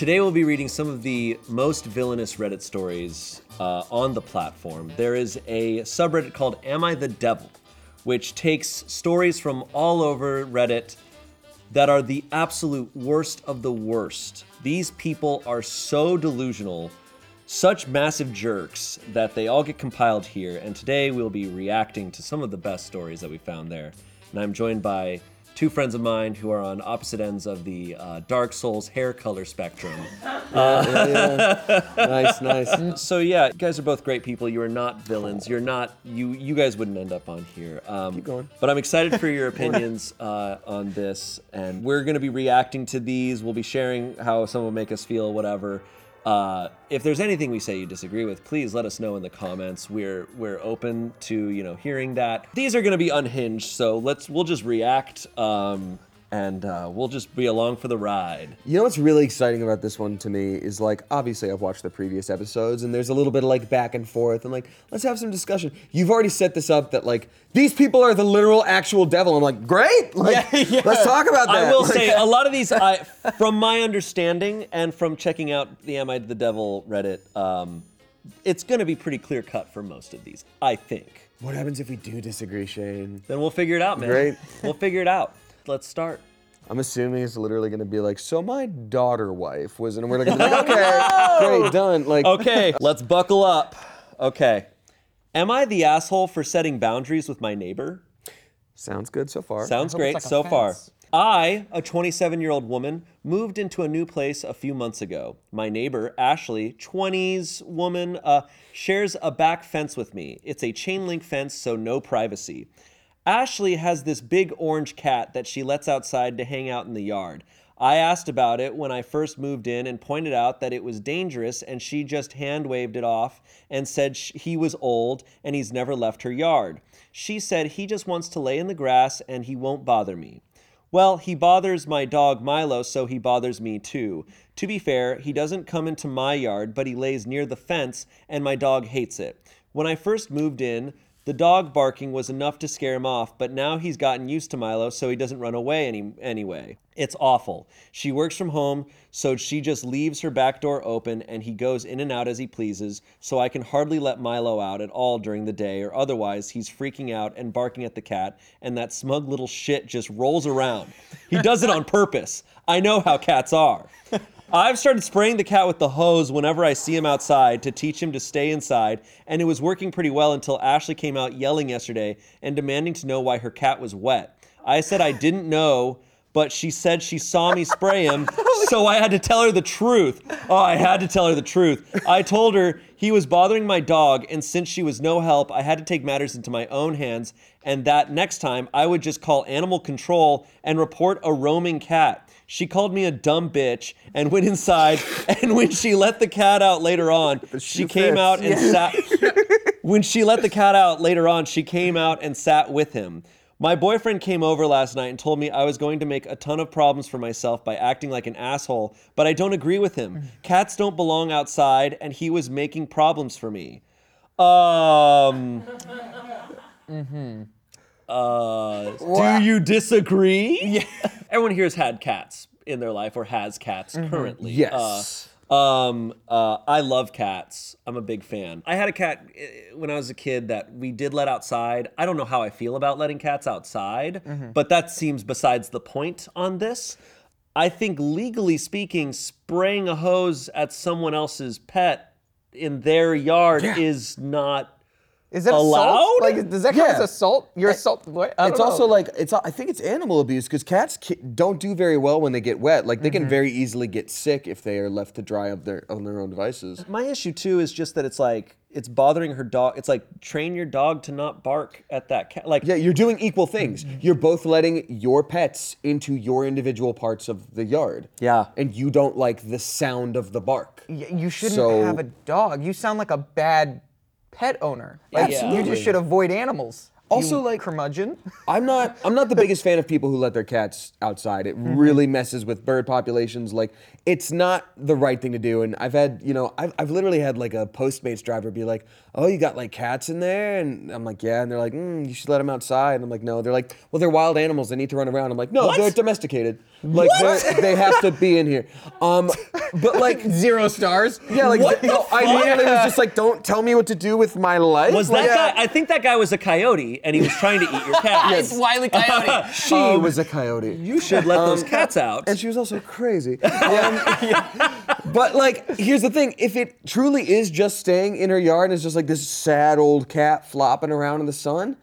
Today we'll be reading some of the most villainous Reddit stories uh, on the platform. There is a subreddit called Am I the Devil, which takes stories from all over Reddit that are the absolute worst of the worst. These people are so delusional, such massive jerks, that they all get compiled here. And today we'll be reacting to some of the best stories that we found there. And I'm joined by two friends of mine who are on opposite ends of the uh, Dark Souls hair color spectrum. nice, nice. so yeah, you guys are both great people. You are not villains. You're not you. You guys wouldn't end up on here. Um, Keep going. But I'm excited for your opinions uh, on this, and we're going to be reacting to these. We'll be sharing how some will make us feel, whatever. Uh, if there's anything we say you disagree with, please let us know in the comments. We're we're open to you know hearing that. These are going to be unhinged, so let's we'll just react. Um, and uh, we'll just be along for the ride. You know what's really exciting about this one to me is like obviously I've watched the previous episodes and there's a little bit of like back and forth and like let's have some discussion. You've already set this up that like these people are the literal actual devil. I'm like great, like let's talk about that. I will Like, say a lot of these, I, from my understanding and from checking out the Am I the Devil Reddit, um, it's going to be pretty clear cut for most of these. I think. what happens if we do disagree, Shayne? Then we'll figure it out, man. Great. We'll figure it out. Let's start. I'm assuming it's literally going to be like, so my daughter wife was, and we're going to be like, okay, great, done. Like, Okay, let's buckle up. Okay. Am I the asshole for setting boundaries with my neighbor? sounds good so far. Sounds great like a so far. fence. I, a 27 year old woman, moved into a new place a few months ago. My neighbor, Ashley, 20s woman, uh, shares a back fence with me. It's a chain link fence, so no privacy. Ashley has this big orange cat that she lets outside to hang out in the yard. I asked about it when I first moved in and pointed out that it was dangerous, and she just hand waved it off and said he was old and he's never left her yard. She said he just wants to lay in the grass and he won't bother me. Well, he bothers my dog Milo, so he bothers me too. To be fair, he doesn't come into my yard, but he lays near the fence, and my dog hates it. When I first moved in, the dog barking was enough to scare him off, but now he's gotten used to Milo, so he doesn't run away any, anyway. It's awful. She works from home, so she just leaves her back door open and he goes in and out as he pleases, so I can hardly let Milo out at all during the day, or otherwise he's freaking out and barking at the cat, and that smug little shit just rolls around. He does it on purpose. I know how cats are. I've started spraying the cat with the hose whenever I see him outside to teach him to stay inside, and it was working pretty well until Ashley came out yelling yesterday and demanding to know why her cat was wet. I said I didn't know, but she said she saw me spray him, so I had to tell her the truth. Oh, I had to tell her the truth. I told her he was bothering my dog, and since she was no help, I had to take matters into my own hands, and that next time I would just call animal control and report a roaming cat. She called me a dumb bitch and went inside. And when she let the cat out later on, she came fits. out and sat. when she let the cat out later on, she came out and sat with him. My boyfriend came over last night and told me I was going to make a ton of problems for myself by acting like an asshole, but I don't agree with him. Cats don't belong outside, and he was making problems for me. Um. Uh, do you disagree? Yeah. Everyone here has had cats in their life or has cats currently. Yes. Uh, um, uh, I love cats. I'm a big fan. I had a cat uh, when I was a kid that we did let outside. I don't know how I feel about letting cats outside, but that seems besides the point on this. I think legally speaking, spraying a hose at someone else's pet in their yard is not Is that Allowed? assault? Like, does that count Yeah. as assault? You're assault. It's don't also like it's. I think it's animal abuse because cats ki- don't do very well when they get wet. Like they can mm-hmm. very easily get sick if they are left to dry of their on their own devices. My issue too is just that it's like it's bothering her dog. It's like train your dog to not bark at that cat. Like Yeah, you're doing equal things. Mm-hmm. You're both letting your pets into your individual parts of the yard. Yeah. and you don't like the sound of the bark. Y- you shouldn't So- have a dog. You sound like a bad pet owner. Like, you just should avoid animals. Also, you like- curmudgeon. I'm not. I'm not the biggest fan of people who let their cats outside. It really messes with bird populations. Like, it's not the right thing to do. And I've had, you know, I've, I've literally had like a Postmates driver be like, "Oh, you got like cats in there?" And I'm like, "Yeah." And they're like, mm, "You should let them outside." And I'm like, "No." They're like, "Well, they're wild animals. They need to run around." I'm like, "No, they're domesticated." Like they they have to be in here. Um, but like Zero stars. yeah, like What the no, I fuck? literally was just like, don't tell me what to do with my life. Was Like, that guy? I think that guy was a coyote, and he was trying to eat your cat. It's Wiley Coyote. She was a coyote. You should let those cats out. and she was also crazy. Um, But like, here's the thing: if it truly is just staying in her yard and it's just like this sad old cat flopping around in the sun,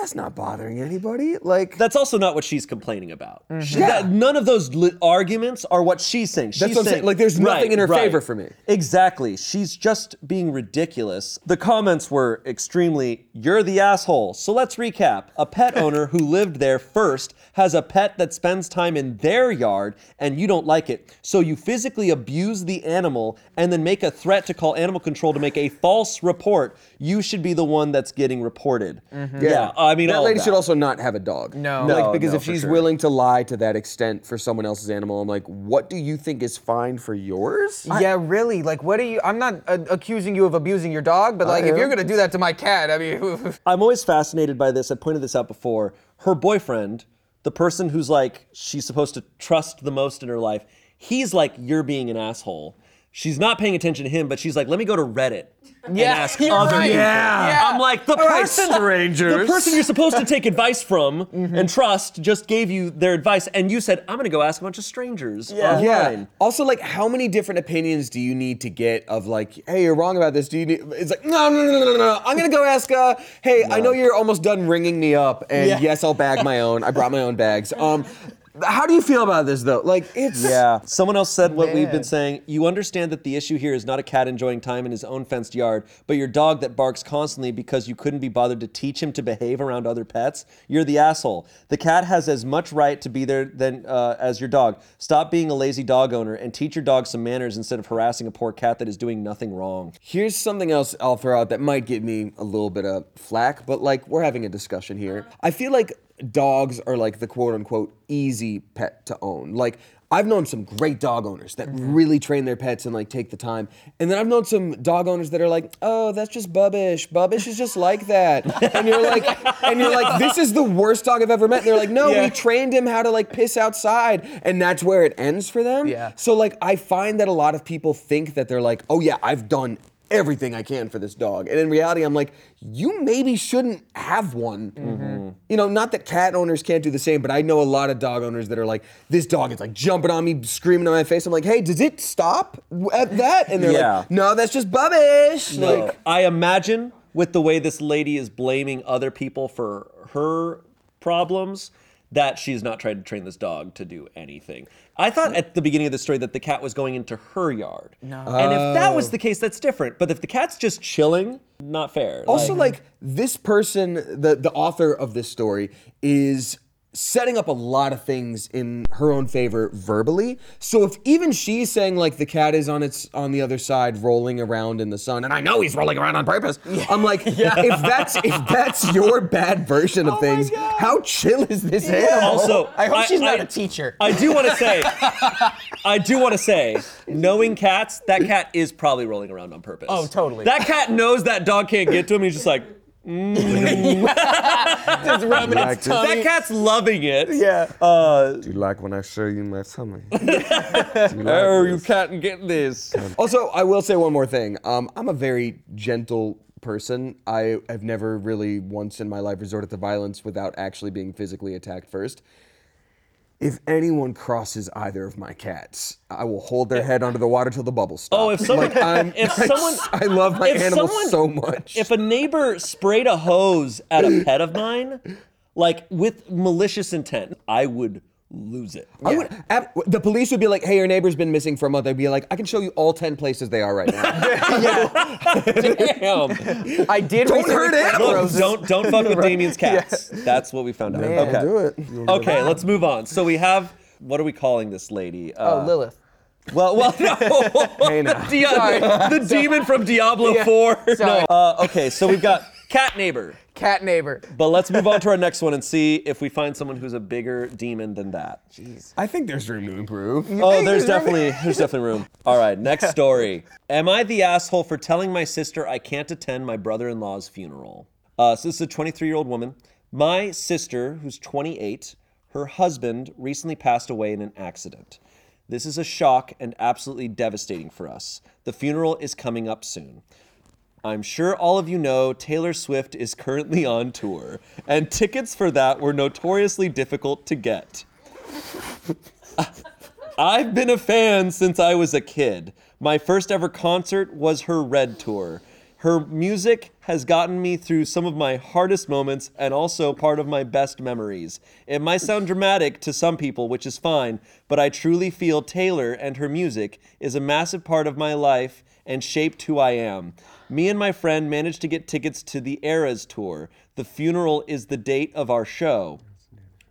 that's not bothering anybody. Like, That's also not what she's complaining about. Mm-hmm. She- that- none of those li- arguments are what she's saying. She's That's what I'm saying. saying- Like, there's nothing in her favor for me. Exactly. She's just being ridiculous. The comments were extremely, you're the asshole. So let's recap. A pet owner who lived there first has a pet that spends time in their yard and you don't like it. So you physically abuse the animal and then make a threat to call animal control to make a false report. You should be the one that's getting reported. Yeah. I mean, that all lady that. should also not have a dog. No. like No, because no, if she's sure. willing to lie to that extent for someone else's animal, I'm like, what do you think is fine for yours? Yeah, really. Like, what are you? I'm not uh, accusing you of abusing your dog, but like, if you're gonna do that to my cat, I mean, I'm always fascinated by this. I pointed this out before. Her boyfriend, the person who's like she's supposed to trust the most in her life, he's like, "You're being an asshole." She's not paying attention to him, but she's like, "Let me go to Reddit and Yeah, ask you're other right. people." Yeah. I'm like, the right, person, strangers. the person you're supposed to take advice from and trust, just gave you their advice, and you said, "I'm gonna go ask a bunch of strangers online." Yeah. Also, like, how many different opinions do you need to get of like, hey, you're wrong about this? Do you need? It's like, no, no, no, no, no, no. I'm gonna go ask. Uh, hey, I know you're almost done ringing me up, and Yeah. yes, I'll bag my own. I brought my own bags. Um, how do you feel about this though? Like, it's Yeah. Someone else said what we've been saying. You understand that the issue here is not a cat enjoying time in his own fenced yard, but your dog that barks constantly because you couldn't be bothered to teach him to behave around other pets. You're the asshole. The cat has as much right to be there than uh, as your dog. Stop being a lazy dog owner and teach your dog some manners instead of harassing a poor cat that is doing nothing wrong. Here's something else I'll throw out that might give me a little bit of flack, but like we're having a discussion here. I feel like dogs are like the quote unquote easy pet to own. Like I've known some great dog owners that mm-hmm. really train their pets and like take the time. And then I've known some dog owners that are like, "Oh, that's just Bubbish. Bubbish is just like that." And you're like and you're like, "This is the worst dog I've ever met." And they're like, "No, Yeah. we trained him how to like piss outside." And that's where it ends for them. Yeah. So like I find that a lot of people think that they're like, "Oh yeah, I've done everything I can for this dog." And in reality, I'm like, "You maybe shouldn't have one." Mm-hmm. You know, not that cat owners can't do the same, but I know a lot of dog owners that are like, "This dog is like jumping on me, screaming in my face." I'm like, "Hey, does it stop at that?" And they're Yeah. like, "No, that's just Bubbish." Like, I imagine with the way this lady is blaming other people for her problems, that she's not trying to train this dog to do anything. I thought at the beginning of the story that the cat was going into her yard. No. And if that was oh. the case, that's different. But if the cat's just chilling, not fair. Also, Like- like this person, the the author of this story, is setting up a lot of things in her own favor verbally. So if even she's saying like the cat is on its on the other side rolling around in the sun, and I know he's rolling around on purpose, I'm like, if that's if that's your bad version of oh things, how chill is this animal? also, I hope she's not I- a teacher. I do want to say, I do want to say, knowing cats, that cat is probably rolling around on purpose. Oh, totally. That cat knows that dog can't get to him. He's just like, Just rubbing Like its tummy. that cat's loving it. Yeah. Do you like when I show you my tummy? Oh, you can't get this. Also, I will say one more thing. Um, I'm a very gentle person. I have never really once in my life resorted to violence without actually being physically attacked first. If anyone crosses either of my cats, I will hold their eh, head under the water till the bubbles oh, stop. Oh, if someone, Like, I'm, if I- someone, I love my if animals someone- so much. If a neighbor sprayed a hose at a pet of mine, like with malicious intent, I would lose it. I would, ab- the police would be like, "Hey, your neighbor's been missing for a month." I'd be like, "I can show you all ten places they are right now." Damn. I did Don't hurt animals. Roses. don't don't fuck with Damien's cats. That's what we found out. Man. okay. Do it. Okay, let's move on. So we have what are we calling this lady? Oh, Uh, Lilith. Well, well, no. Hey now. Dia- Sorry. the demon from Diablo Yeah, 4. sorry. No. Uh, okay, so we've got cat neighbor. Cat neighbor. But let's move on to our next one and see if we find someone who's a bigger demon than that. Jeez. I think there's room to improve. Oh, think there's there's definitely there's definitely room. All right, next story. Am I the asshole for telling my sister I can't attend my brother-in-law's funeral? Uh, so this is a 23-year-old woman. My sister, who's 28, Her husband recently passed away in an accident. This is a shock and absolutely devastating for us. The funeral is coming up soon. I'm sure all of you know Taylor Swift is currently on tour, and tickets for that were notoriously difficult to get. I've been a fan since I was a kid. My first ever concert was her Red Tour. Her music has gotten me through some of my hardest moments and also part of my best memories. It might sound dramatic to some people, which is fine, but I truly feel Taylor and her music is a massive part of my life and shaped who I am. Me and my friend managed to get tickets to the Eras Tour. The funeral is the date of our show.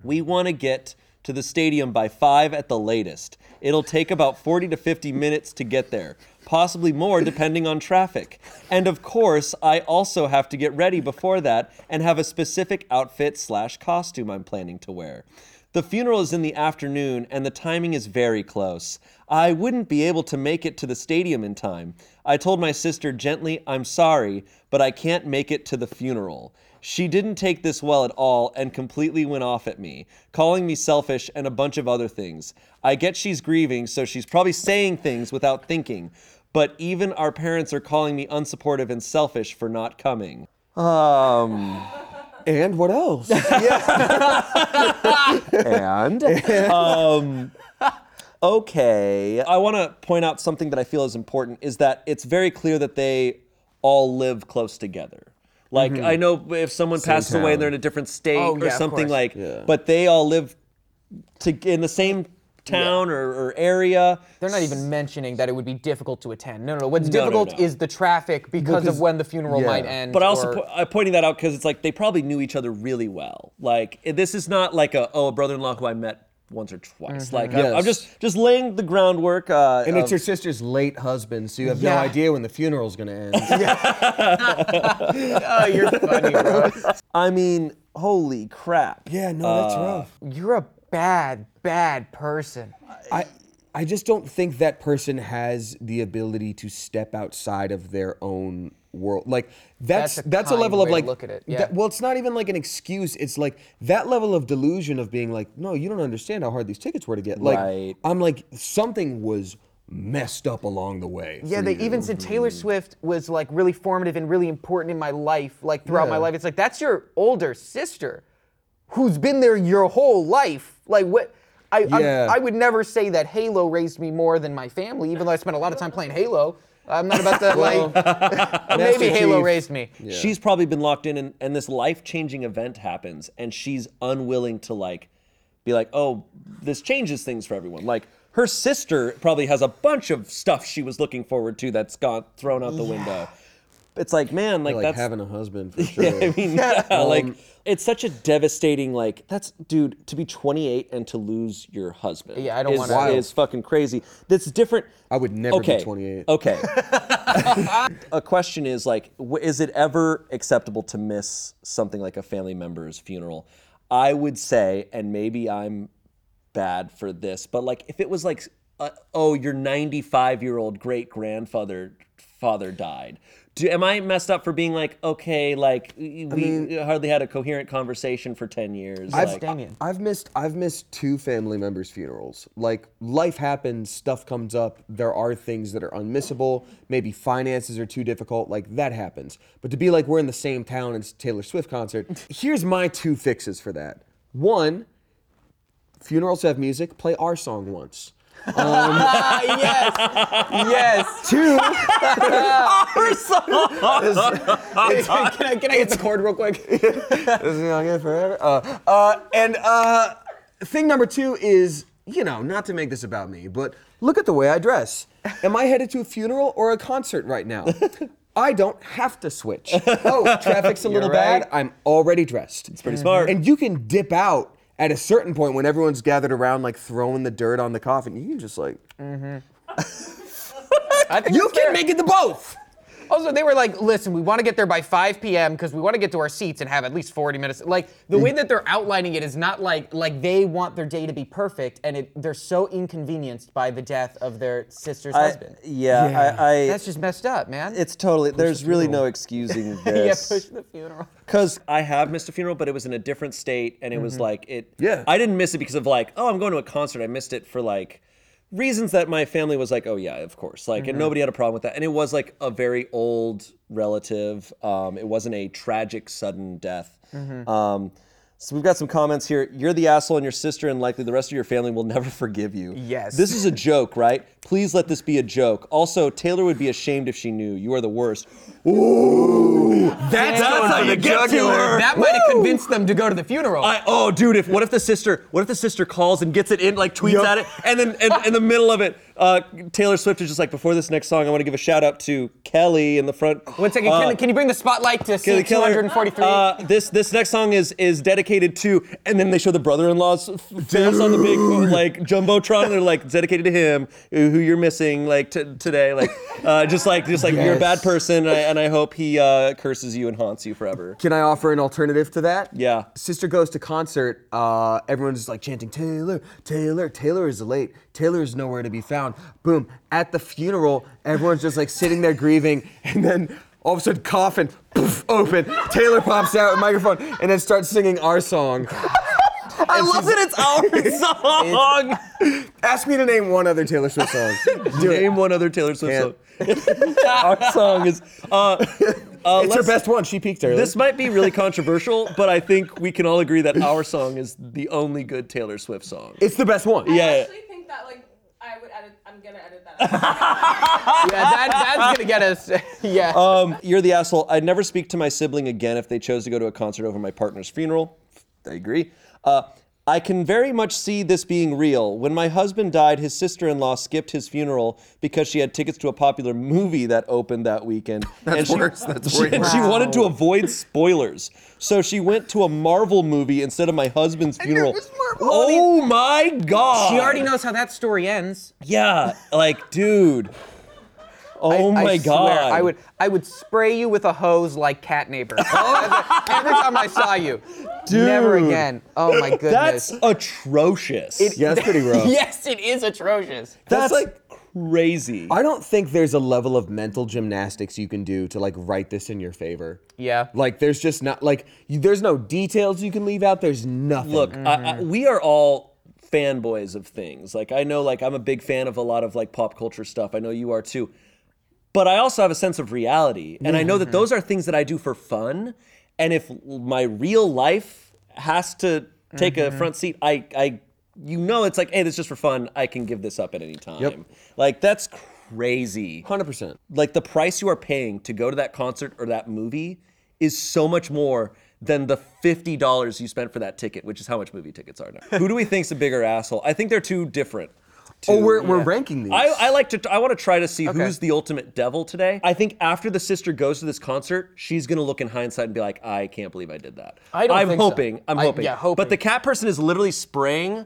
We want to get to the stadium by 5 at the latest. It'll take about 40 to 50 minutes to get there, possibly more depending on traffic. And of course, I also have to get ready before that and have a specific outfit slash costume I'm planning to wear. The funeral is in the afternoon and the timing is very close. I wouldn't be able to make it to the stadium in time. I told my sister gently, I'm sorry, but I can't make it to the funeral. She didn't take this well at all and completely went off at me, calling me selfish and a bunch of other things. I get she's grieving, so she's probably saying things without thinking. But even our parents are calling me unsupportive and selfish for not coming. Um, And what else? and um, okay, I want to point out something that I feel is important is that it's very clear that they all live close together. Like mm-hmm. I know if someone passes away and they're in a different state Oh, or yeah, something like, Yeah. but they all live to in the same town or, or area. They're not even mentioning that it would be difficult to attend. No, no, no. What's No, no, difficult no. is the traffic because, Because- of when the funeral yeah. might end. But I also or- po- I'm pointing that out because it's like they probably knew each other really well. Like this is not like a oh a brother-in-law who I met once or twice. Like I'm, I'm just just laying the groundwork. Uh, And it's of- your sister's late husband, so you have Yeah. no idea when the funeral's gonna end. oh, you're funny, bro. I mean, holy crap. yeah, no, that's rough. You're a bad, bad person. I I just don't think that person has the ability to step outside of their own world. Like that's That's that's a a, level of like look at it, that- well, it's not even like an excuse. It's like that level of delusion of being like, no, you don't understand how hard these tickets were to get. Like Right. I'm like something was messed up along the way. Yeah, they you. even said mm-hmm. Taylor Swift was like really formative and really important in my life, like throughout my life. It's like that's your older sister, who's been there your whole life. Like what? I I'm- Yeah. I would never say that Halo raised me more than my family, even though I spent a lot of time playing Halo. I'm not about to like. maybe Master Halo Chief. raised me. She's probably been locked in and, and this life-changing event happens and she's unwilling to like be like, "Oh, this changes things for everyone." Like her sister probably has a bunch of stuff she was looking forward to that's got thrown out the window. It's like, man, like, like that's having a husband for sure. I mean, yeah, like it's such a devastating like that's dude to be 28 and to lose your husband. Yeah, I don't is, wanna- is fucking crazy. That's different. I would never be okay, 28. Okay. a question is like, w- is it ever acceptable to miss something like a family member's funeral? I would say, and maybe I'm bad for this, but like if it was like, uh, oh, your 95 year old great grandfather father died. Do, am I messed up for being like, okay, like we hardly had a coherent conversation for 10 years? I've, like, Damien. I've missed I've missed two family members' funerals. Like life happens, stuff comes up. There are things that are unmissable. Maybe finances are too difficult. Like that happens. But to be like we're in the same town and it's Taylor Swift concert. here's my two fixes for that. One, funerals have music. Play our song once. Ah, yes, yes. Two. can, I, can I get the chord real quick? this is gonna get forever. Uh, uh, and uh, thing number two is, you know, not to make this about me, but look at the way I dress. Am I headed to a funeral or a concert right now? I don't have to switch. Oh, traffic's a little right. bad. I'm already dressed. It's pretty smart. And you can dip out at a certain point when everyone's gathered around, like throwing the dirt on the coffin. You can just like, mm-hmm. I think you can fair. make it to both. Also, they were like, listen, we want to get there by 5 p.m. because we want to get to our seats and have at least 40 minutes. Like the way that they're outlining it is not like like they want their day to be perfect, and it, they're so inconvenienced by the death of their sister's I, husband. yeah, I, I That's just messed up, man. it's totally. There's really no excusing this. yeah, push the funeral. Because I have missed a funeral, but it was in a different state, and it Mm-hmm. was like it. Yeah. I didn't miss it because of like, oh, I'm going to a concert. I missed it for like reasons that my family was like, oh yeah, of course. Like, Mm-hmm. and nobody had a problem with that. And it was like a very old relative. Um, it wasn't a tragic sudden death. Mm-hmm. Um, so we've got some comments here. You're the asshole, and your sister, and likely the rest of your family will never forgive you. Yes. This is a joke, right? Please let this be a joke. Also, Taylor would be ashamed if she knew. You are the worst. That's, That's how you get to her. That might have convinced them to go to the funeral. I, oh, dude! If what if the sister? What if the sister calls and gets it in, like tweets Yup. at it, and then in the middle of it, uh, Taylor Swift is just like, before this next song, I want to give a shout out to Kelly in the front. One second, Uh, can, can you bring the spotlight to Kelly seat Keller, 243? Uh, this this next song is is dedicated to, and then they show the brother-in-law's f- face on the big like jumbotron. and They're like it's dedicated to him, who you're missing like t- today, like uh, just like just like you're a bad person, and I, and I hope he uh, curses you and haunts you forever. Can I offer an alternative to that? Yeah. Sister goes to concert. Uh, everyone's just like chanting Taylor, Taylor, Taylor is late. Taylor is nowhere to be found. Boom. At the funeral, everyone's just like sitting there grieving, and then all of a sudden, coffin, poof, open. Taylor pops out with microphone and then starts singing our song. I love that it's our song. Ask me to name one other Taylor Swift song. Do it. Name one other Taylor Swift Can't. song. Our song is. Uh, uh, It's her let's- best one. She peaked early. This might be really controversial, but I think we can all agree that our song is the only good Taylor Swift song. it's the best one. Yeah. I actually think that like I would edit. I'm gonna edit that. Out. yeah, that, that's gonna get us. Yeah. Um, you're the asshole. I'd never speak to my sibling again if they chose to go to a concert over my partner's funeral. I agree. Uh, I can very much see this being real. When my husband died, his sister in law skipped his funeral because she had tickets to a popular movie that opened that weekend. That's and she, worse. That's she, worse. and she wanted to avoid spoilers. So she went to a Marvel movie instead of my husband's funeral. was Marvel. Oh my God. she already knows how that story ends. Yeah, like, dude. Oh I my swear, God. I would I would spray you with a hose like cat neighbor. Every time I saw you. Never again. Oh my goodness. That's goodness. atrocious. Yeah, that's pretty rough. yes, it is atrocious. That's, That's like crazy. I don't think there's a level of mental gymnastics you can do to like write this in your favor. Yeah. Like there's just not like you, there's no details you can leave out. There's nothing. Look, I, I, mm-hmm. we are all fanboys of things. Like I know, like I'm a big fan of a lot of like pop culture stuff. I know you are too. But I also have a sense of reality, and I know that mm-hmm. those are things that I do for fun. And if my real life has to take a mm-hmm. front seat, I, I, you know, it's like, hey, this is just for fun. I can give this up at any time. Yep. Like that's crazy. hundred percent. like the price you are paying to go to that concert or that movie is so much more than the fifty dollars you spent for that ticket, which is how much movie tickets are now. Who do we think's a bigger asshole? I think they're too different. Oh, Two- we're we're ranking these. I, I like to. I want to try to see Okay. who's the ultimate devil today. I think after the sister goes to this concert, she's gonna look in hindsight and be like, "I can't believe I did that." I don't I'm think so. hoping. I'm I- hoping. yeah, hoping. But the cat person is literally spraying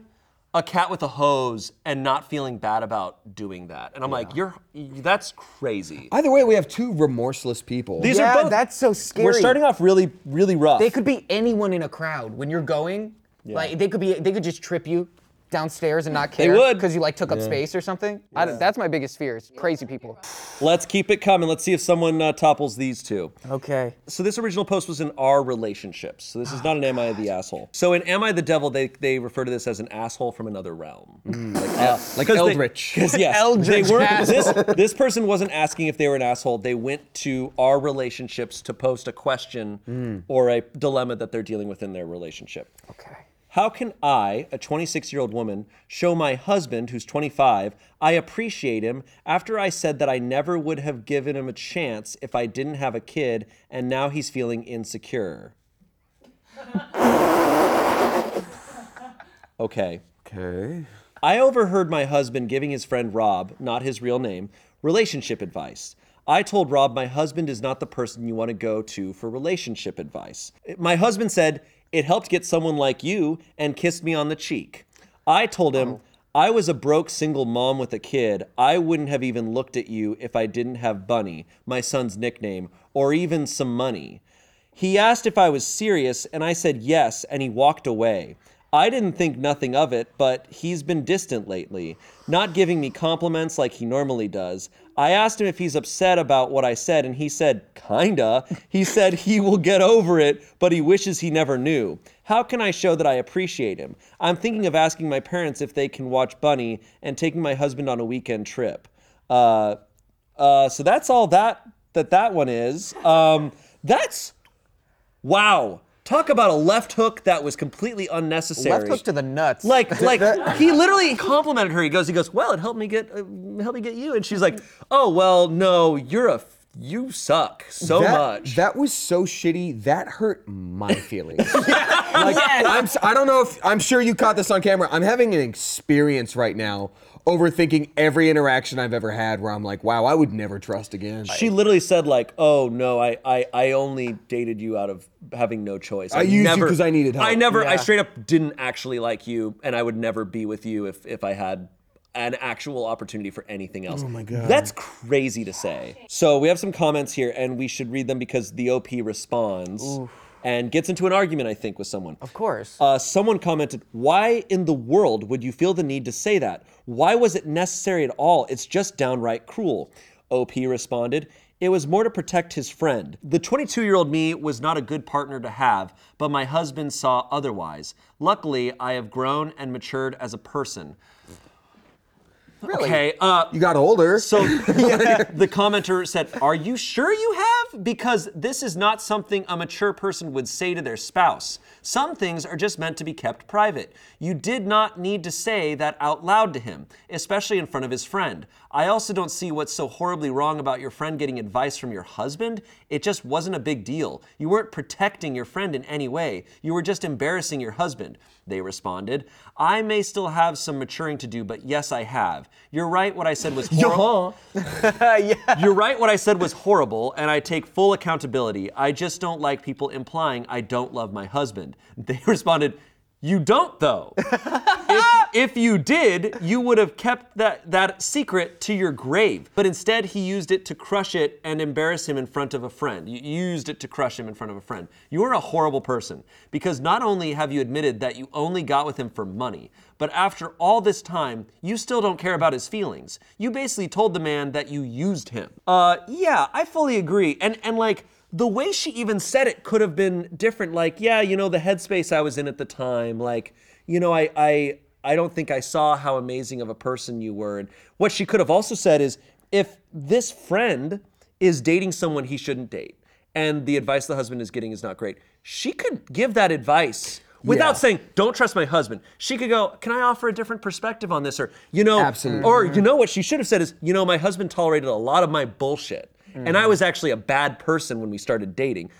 a cat with a hose and not feeling bad about doing that. And I'm like, "You're. That's crazy." Either way, we have two remorseless people. These Yeah, are both. that's so scary. We're starting off really, really rough. They could be anyone in a crowd when you're going. Like they could be they could just trip you downstairs and not care would. because you like took up space or something. I don't- that's my biggest fear. Is crazy people. Let's keep it coming. Let's see if someone uh, topples these two. Okay. So this original post was in our relationships. So this is not an Am I the Asshole. So in Am I the Devil, they, they refer to this as an asshole from another realm. like uh, like 'cause they- Eldritch. 'cause yes, Eldritch they weren't, this, this person wasn't asking if they were an asshole. They went to our relationships to post a question or a dilemma that they're dealing with in their relationship. Okay. How can I, a 26 year old woman, show my husband, who's 25, I appreciate him after I said that I never would have given him a chance if I didn't have a kid and now he's feeling insecure? Okay. okay. I overheard my husband giving his friend Rob, not his real name, relationship advice. I told Rob my husband is not the person you want to go to for relationship advice. My husband said, It helped get someone like you and kissed me on the cheek. I told him, oh. I was a broke single mom with a kid. I wouldn't have even looked at you if I didn't have Bunny, my son's nickname, or even some money. He asked if I was serious, and I said yes, and he walked away. I didn't think nothing of it, but he's been distant lately, not giving me compliments like he normally does. I asked him if he's upset about what I said, and he said, kinda. He said he will get over it, but he wishes he never knew. How can I show that I appreciate him? I'm thinking of asking my parents if they can watch Bunny and taking my husband on a weekend trip. Uh, uh, so that's all that that that one is. Um, that's wow. Talk about a left hook that was completely unnecessary. Left hook to the nuts. Like, like he literally complimented her. He goes, he goes, well, it helped me get, uh, helped me get you. And she's like, oh, well, no, you're a, you suck so that, much. That was so shitty. That hurt my feelings. like, I'm, s- I don't know if I'm sure you caught this on camera. I'm having an experience right now overthinking every interaction I've ever had where I'm like, wow, I would never trust again. she literally said like, "Oh no, I, I, I only dated you out of having no choice. I used you never, 'cause I needed help." I never, I straight up didn't actually like you, and I would never be with you if if I had an actual opportunity for anything else. Oh my god, that's crazy to say. So we have some comments here, and we should read them because the OP responds and gets into an argument, I think, with someone. of course. Uh, someone commented, Why in the world would you feel the need to say that? Why was it necessary at all? It's just downright cruel. OP responded, It was more to protect his friend. The 22 year old me was not a good partner to have, but my husband saw otherwise. Luckily, I have grown and matured as a person. Really? Okay, uh, you got older. so the commenter said, Are you sure you have? Because this is not something a mature person would say to their spouse. Some things are just meant to be kept private. You did not need to say that out loud to him, especially in front of his friend. I also don't see what's so horribly wrong about your friend getting advice from your husband. It just wasn't a big deal. You weren't protecting your friend in any way, you were just embarrassing your husband. They responded, I may still have some maturing to do, but yes, I have. You're right, what I said was horrible. You're right, what I said was horrible, and I take full accountability. I just don't like people implying I don't love my husband. They responded, You don't, though. if, if you did, you would have kept that, that secret to your grave. But instead, he used it to crush it and embarrass him in front of a friend. You used it to crush him in front of a friend. You are a horrible person because not only have you admitted that you only got with him for money, but after all this time, you still don't care about his feelings. You basically told the man that you used him. Uh, yeah, I fully agree. And and like the way she even said it could have been different. Like, yeah, you know, the headspace I was in at the time. Like, you know, I I I don't think I saw how amazing of a person you were. And what she could have also said is, if this friend is dating someone he shouldn't date, and the advice the husband is getting is not great, she could give that advice without Yeah. saying, "Don't trust my husband." She could go, "Can I offer a different perspective on this?" Or you know, Absolutely. or you know what she should have said is, "You know, my husband tolerated a lot of my bullshit, and I was actually a bad person when we started dating."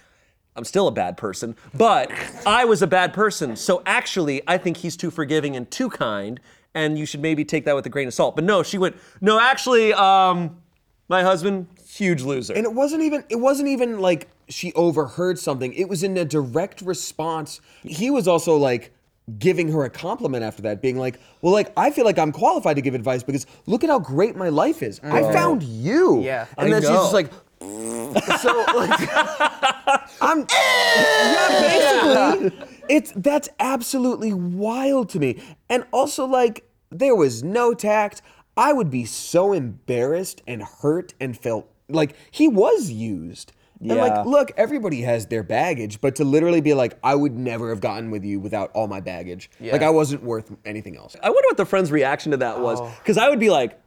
I'm still a bad person, but I was a bad person. So actually, I think he's too forgiving and too kind, and you should maybe take that with a grain of salt. But no, she went, no, actually, um, my husband, huge loser. And it wasn't even it wasn't even like she overheard something. It was in a direct response. He was also like giving her a compliment after that, being like, "Well, like I feel like I'm qualified to give advice because look at how great my life is. I found you." Yeah. and then she's just like. so like I'm yeah basically it's that's absolutely wild to me and also like there was no tact I would be so embarrassed and hurt and felt like he was used and like look everybody has their baggage but to literally be like I would never have gotten with you without all my baggage. Like I wasn't worth anything else. I wonder what the friend's reaction to that was, because I would be like,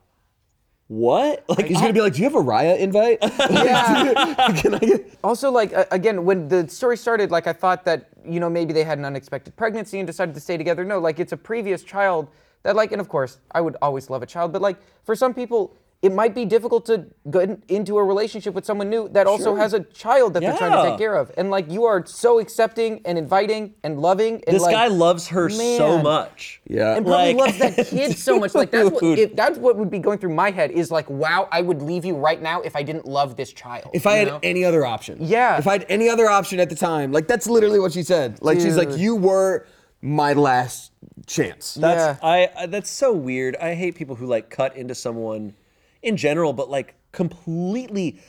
what? Like, he's gonna be like do you have a Raya invite? Yeah. can I get Also, like uh, again, when the story started, like I thought that you know maybe they had an unexpected pregnancy and decided to stay together. No, like it's a previous child that like, and of course, I would always love a child, but like for some people, it might be difficult to go in- into a relationship with someone new that also has a child that they're trying to take care of. And like you are so accepting and inviting and loving. And this like, guy loves her so much. Yeah. and probably Like- loves that kid so much. Like that's what if, that's what would be going through my head is like, wow, I would leave you right now if I didn't love this child. If I you had any other option. Yeah. If I had any other option at the time, like that's literally what she said. Like she's like, you were my last chance. That's Yeah. I, I that's so weird. I hate people who like cut into someone in general, but like completely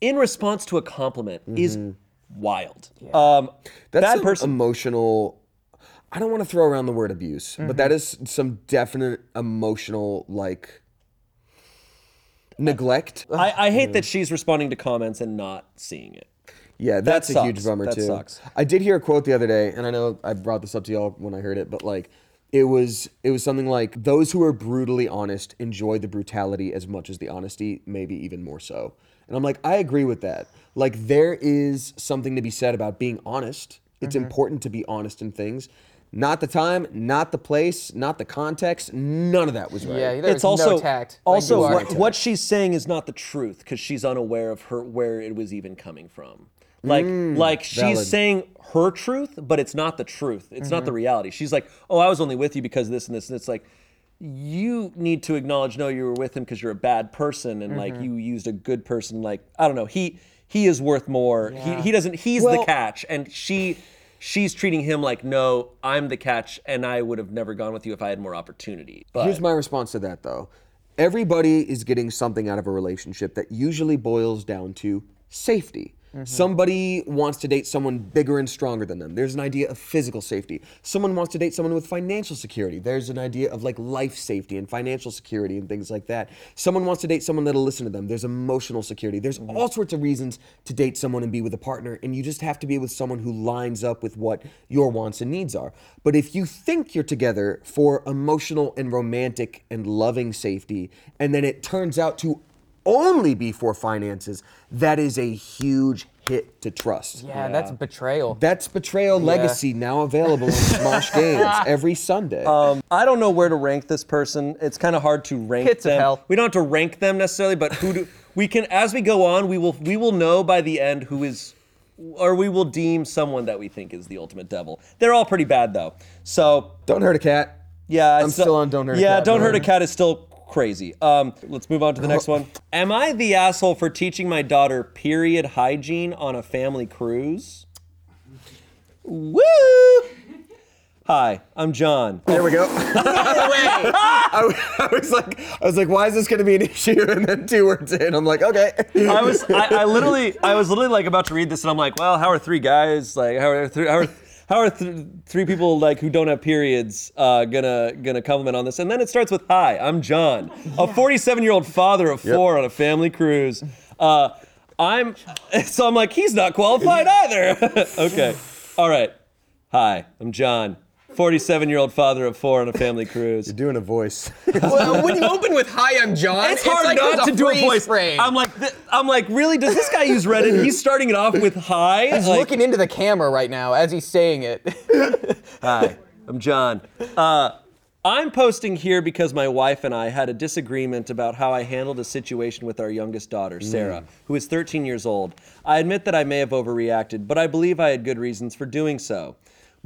in response to a compliment is mm-hmm. wild. Um That's bad person. emotional. I don't want to throw around the word abuse, but mm-hmm. that is some definite emotional like neglect. I, I hate mm-hmm. that she's responding to comments and not seeing it. Yeah, that's a huge bummer That too. sucks. I did hear a quote the other day, and I know I brought this up to y'all when I heard it, but like it was it was something like those who are brutally honest enjoy the brutality as much as the honesty, maybe even more so. And I'm like, I agree with that. Like there is something to be said about being honest. It's important to be honest in things. Not the time, not the place, not the context. None of that was right. Yeah, it's also no tact. also are. what, what she's saying is not the truth because she's unaware of her where it was even coming from. Like mm, like she's valid. saying her truth, but it's not the truth. It's not the mm-hmm. reality. She's like, "Oh, I was only with you because of this and this." And it's like you need to acknowledge no you were with him because you're a bad person and like mm-hmm. you used a good person like I don't know. He he is worth more. He he doesn't he's the catch and she she's treating him like no, I'm the catch and I would have never gone with you if I had more opportunity. But Here's my response to that though. Everybody is getting something out of a relationship that usually boils down to safety. Mm-hmm. Somebody wants to date someone bigger and stronger than them. There's an idea of physical safety. Someone wants to date someone with financial security. There's an idea of like life safety and financial security and things like that. Someone wants to date someone that'll listen to them. There's emotional security. There's mm-hmm. all sorts of reasons to date someone and be with a partner, and you just have to be with someone who lines up with what your wants and needs are. But if you think you're together for emotional and romantic and loving safety, and then it turns out to only be for finances, that is a huge hit to trust. yeah, that's betrayal. That's Betrayal Legacy now available on Smosh Games every Sunday. Um, I don't know where to rank this person. It's kind of hard to rank Pits of them. hell. We don't have to rank them necessarily, but who do we can as we go on, we will we will know by the end who is or we will deem someone that we think is the ultimate devil. They're all pretty bad though. So, Don't hurt a cat. yeah, I'm it's still on Don't Hurt a Yeah, Don't Hurt a. Cat is still crazy. Um, let's move on to the next one. Am I the asshole for teaching my daughter period hygiene on a family cruise? Woo! Hi, I'm John. There we go. I, I was like, I was like, why is this going to be an issue? And then two words in, I'm like, okay. I was, I, I literally, I was literally like about to read this, and I'm like, well, how are three guys like, how are three, how are, how are th- three people like who don't have periods uh, gonna gonna compliment on this? And then it starts with, hi, I'm John, a 47 year old father of four on a family cruise. Uh, I'm, so I'm like, he's not qualified either. okay, all right. Hi, I'm John. 47 year old father of four on a family cruise. You're doing a voice. well, when you open with "Hi, I'm John," It's hard like not there's to do a voice. frame. I'm like, th- I'm like, really? Does this guy use Reddit? He's starting it off with hi. He's like, looking into the camera right now as he's saying it. Hi, I'm John. Uh, I'm posting here because my wife and I had a disagreement about how I handled a situation with our youngest daughter, Sarah, who is 13 years old. I admit that I may have overreacted, but I believe I had good reasons for doing so.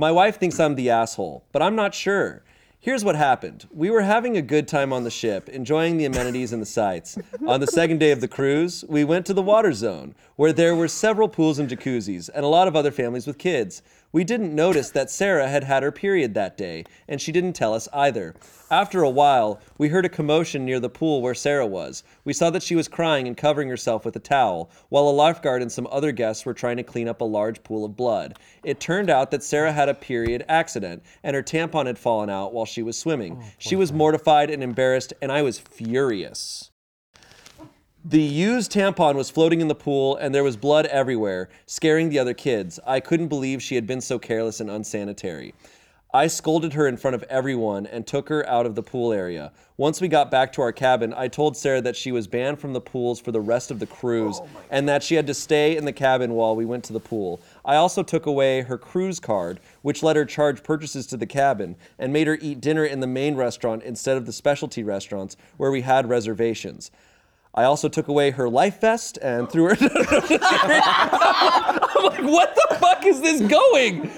My wife thinks I'm the asshole, but I'm not sure. Here's what happened. We were having a good time on the ship, enjoying the amenities and the sights. On the second day of the cruise, we went to the water zone, where there were several pools and jacuzzis, and a lot of other families with kids. We didn't notice that Sarah had had her period that day, and she didn't tell us either. After a while, we heard a commotion near the pool where Sarah was. We saw that she was crying and covering herself with a towel, while a lifeguard and some other guests were trying to clean up a large pool of blood. It turned out that Sarah had a period accident, and her tampon had fallen out while she was swimming. Oh, she was mortified and embarrassed, and I was furious. The used tampon was floating in the pool, and there was blood everywhere, scaring the other kids. I couldn't believe she had been so careless and unsanitary. I scolded her in front of everyone and took her out of the pool area. Once we got back to our cabin, I told Sarah that she was banned from the pools for the rest of the cruise oh and that she had to stay in the cabin while we went to the pool. I also took away her cruise card, which let her charge purchases to the cabin, and made her eat dinner in the main restaurant instead of the specialty restaurants where we had reservations. I also took away her life vest and threw her. I'm like, what the fuck is this going?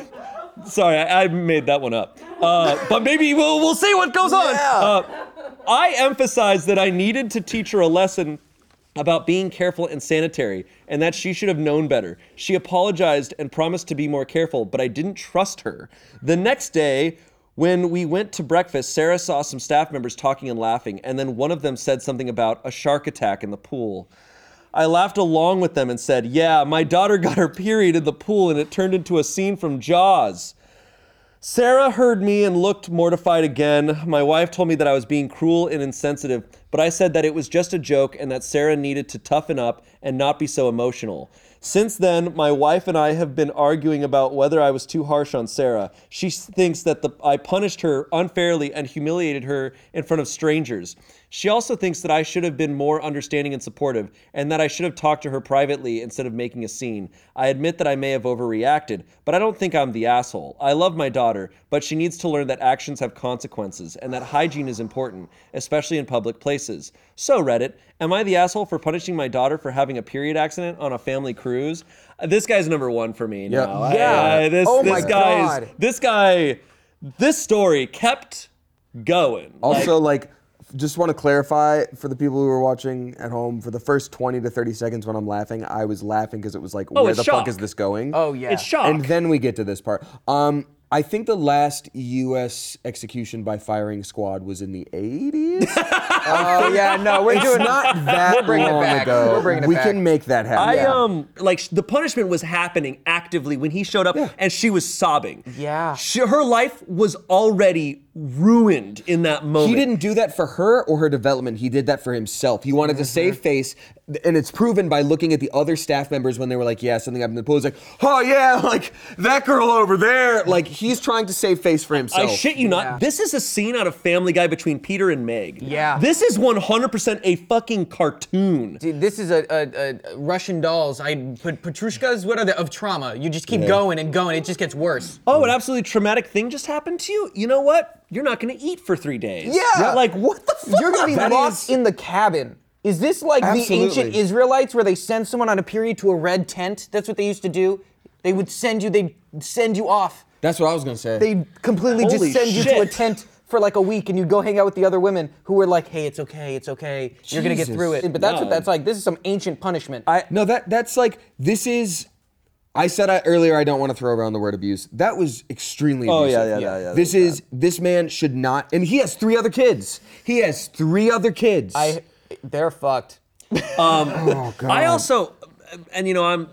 Sorry, I, I made that one up. Uh, but maybe we'll, we'll see what goes on. Uh, I emphasized that I needed to teach her a lesson about being careful and sanitary, and that she should have known better. She apologized and promised to be more careful, but I didn't trust her. The next day, When we went to breakfast, Sarah saw some staff members talking and laughing, and then one of them said something about a shark attack in the pool. I laughed along with them and said, Yeah, my daughter got her period in the pool and it turned into a scene from Jaws. Sarah heard me and looked mortified again. My wife told me that I was being cruel and insensitive, but I said that it was just a joke and that Sarah needed to toughen up and not be so emotional. Since then, my wife and I have been arguing about whether I was too harsh on Sarah. She thinks that the, I punished her unfairly and humiliated her in front of strangers. She also thinks that I should have been more understanding and supportive, and that I should have talked to her privately instead of making a scene. I admit that I may have overreacted, but I don't think I'm the asshole. I love my daughter, but she needs to learn that actions have consequences and that hygiene is important, especially in public places. So, Reddit, am I the asshole for punishing my daughter for having a period accident on a family cruise? Uh, This guy's number one for me Yeah. now. Yeah. I- this, Oh this my guy's God. this guy, this story kept going. Also, like, just want to clarify for the people who are watching at home, for the first 20 to 30 seconds when I'm laughing, I was laughing because it was like, Oh, where the shock. fuck is this going? Oh yeah. it's shock. And then we get to this part. Um, I think the last U.S. execution by firing squad was in the 80s. Oh yeah. No, we're it's doing not that We're bringing it long back. ago. We're bringing it we back. can make that happen. I Yeah. um like the punishment was happening actively when he showed up and she was sobbing. Yeah. She, her life was already ruined in that moment. He didn't do that for her or her development. He did that for himself. He wanted to mm-hmm. save face, and it's proven by looking at the other staff members when they were like, "Yeah, something happened in the pool." He's like, "Oh yeah, like that girl over there." Like he's trying to save face for himself. I shit you not. Yeah. This is a scene out of Family Guy between Peter and Meg. Yeah. This is 100% a fucking cartoon. Dude, this is a, a, a Russian dolls. I put Petrushkas. What are they of trauma? You just keep going and going. It just gets worse. Oh, an absolutely traumatic thing just happened to you? You know what? You're not going to eat for three days. Yeah. Like, what the fuck? You're gonna be That locked is- in the cabin. Is this like the ancient Israelites where they send someone on a period to a red tent? That's what they used to do. They would send you. They'd send you off. That's what I was gonna say. They completely Holy just send you to a tent for like a week, and you go hang out with the other women who were like, "Hey, it's okay, it's okay. You're gonna get through it." But that's No. what that's like. This is some ancient punishment. I- no, that that's like this is. I said I, earlier I don't want to throw around the word abuse. That was extremely Oh, abusive. yeah, yeah, yeah, yeah, This that was is this man should not, and he has three other kids. He has three other kids. I, they're fucked. oh god. I also, and you know, I'm,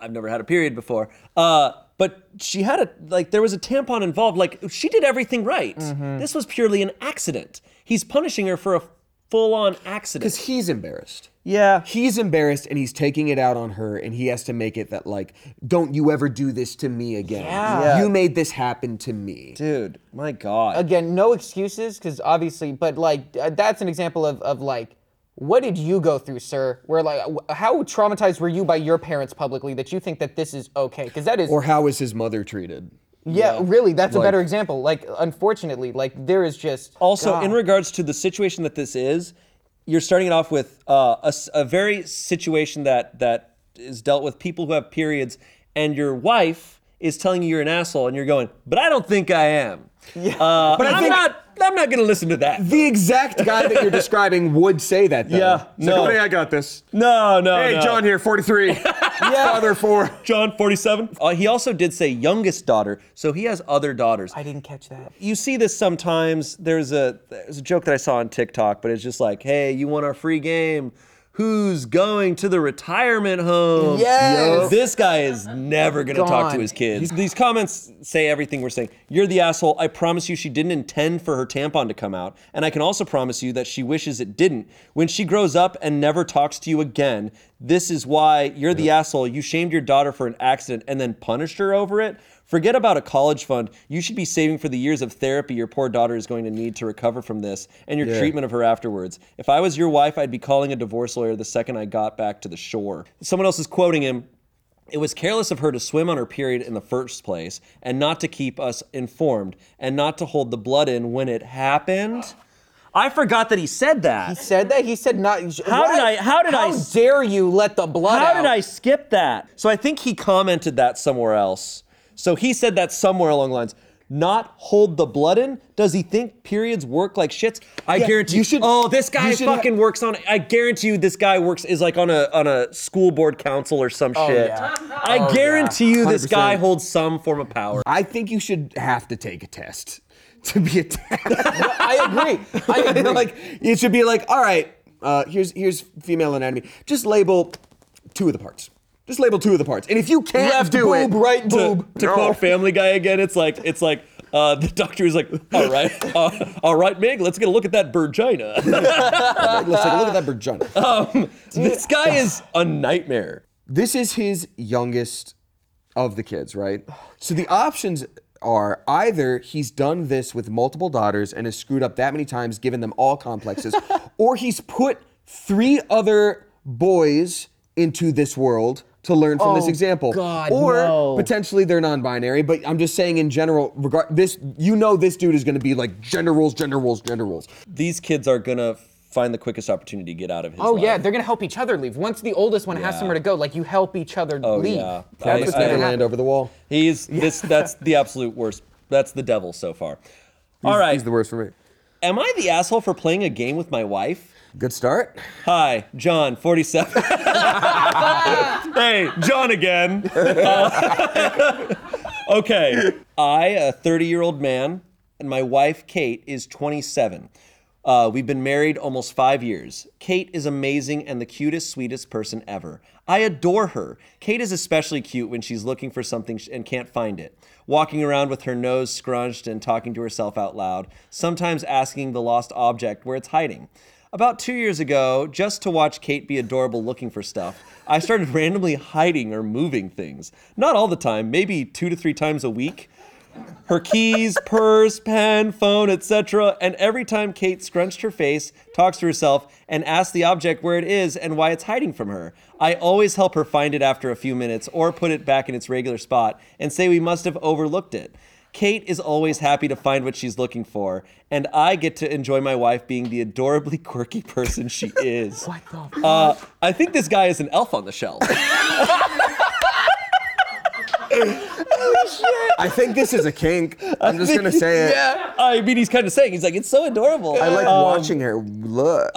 I've never had a period before. Uh, but she had a like there was a tampon involved. Like she did everything right. Mm-hmm. This was purely an accident. He's punishing her for a full-on accident. because he's embarrassed. Yeah. He's embarrassed and he's taking it out on her and he has to make it that like, don't you ever do this to me again. Yeah. Yeah. You made this happen to me. Dude, my God. Again, no excuses, because obviously, but like uh, that's an example of of like. What did you go through, sir? Where like, w- how traumatized were you by your parents publicly that you think that this is okay? Because that is Or how was his mother treated? Yeah, really, that's a Like- better example. Like, unfortunately, like there is just Also, God. in regards to the situation that this is, you're starting it off with uh, a, s- a very situation that that is dealt with people who have periods, and your wife is telling you you're an asshole, and you're going, "But I don't think I am." Yeah, uh, but I I'm think- not. I'm not going to listen to that. The exact guy that you're describing would say that though. Yeah, It's no. "Oh, yeah, I got this. No, no, Hey, no. John here, 43. Father four. John, 47. Uh, he also did say youngest daughter, so he has other daughters. I didn't catch that. you see this sometimes. There's a there's a joke that I saw on TikTok, but it's just like, hey, you want our free game? Who's going to the retirement home? Yes. Yo, This guy is never gonna talk to his kids. These comments say everything we're saying. You're the asshole. I promise you she didn't intend for her tampon to come out. And I can also promise you that she wishes it didn't. When she grows up and never talks to you again, this is why you're the asshole. You shamed your daughter for an accident and then punished her over it. Forget about a college fund. You should be saving for the years of therapy your poor daughter is going to need to recover from this and your treatment of her afterwards. If I was your wife, I'd be calling a divorce lawyer the second I got back to the shore. Someone else is quoting him. It was careless of her to swim on her period in the first place and not to keep us informed and not to hold the blood in when it happened. I forgot that he said that. He said that. He said not. How did I- how did I How dare you let the blood How out? did I skip that? So I think he commented that somewhere else. So he said that somewhere along the lines. not hold the blood in? Does he think periods work like shits? I Yeah, guarantee you should- Oh, this guy should ha- fucking works on I guarantee you this guy works is like on a on a school board council or some shit. yeah. I guarantee you this guy holds some form of power. I think you should have to take a test to be a dad. I agree. I agree. like it should be like, all right, uh, here's here's female anatomy. Just label two of the parts. Just label two of the parts. And if you can't Left do boob, it, right to, boob. to quote Family Guy again, it's like it's like uh, the doctor is like, all right, uh, all right, Meg, let's get a look at that virgina. let's take a look at that vagina. this guy is a nightmare. this is his youngest of the kids, right? So the options are either he's done this with multiple daughters and has screwed up that many times, given them all complexes, or he's put three other boys into this world to learn from this Oh, example. God, or no. potentially they're non-binary, but I'm just saying in general, regard this you know this dude is gonna be like gender rules, gender rules, gender rules. These kids are gonna find the quickest opportunity to get out of his Oh life. yeah, they're gonna help each other leave. Once the oldest one has somewhere to go, like you help each other Oh, leave. yeah. That's I- what's I- gonna Never land over the wall. He's this that's the absolute worst. That's the devil so far. All He's- right. He's the worst for me. Am I the asshole for playing a game with my wife? Good start. Hi, John, 47. hey, John again. Uh, okay, I, a 30 year old man, and my wife, Kate, is 27. Uh, we've been married almost five years. Kate is amazing and the cutest, sweetest person ever. I adore her. Kate is especially cute when she's looking for something and can't find it. Walking around with her nose scrunched and talking to herself out loud, sometimes asking the lost object where it's hiding. About two years ago, just to watch Kate be adorable looking for stuff, I started randomly hiding or moving things. Not all the time, maybe two to three times a week. Her keys, purse, pen, phone, etc. And every time Kate scrunched her face, talks to herself, and asks the object where it is and why it's hiding from her, I always help her find it after a few minutes or put it back in its regular spot and say we must have overlooked it. Kate is always happy to find what she's looking for, and I get to enjoy my wife being the adorably quirky person she is. What the Uh, I think this guy is an elf on the shelf. I think this is a kink. I'm just gonna say it. yeah. I mean, he's kind of saying, he's like, it's so adorable. I like watching her look.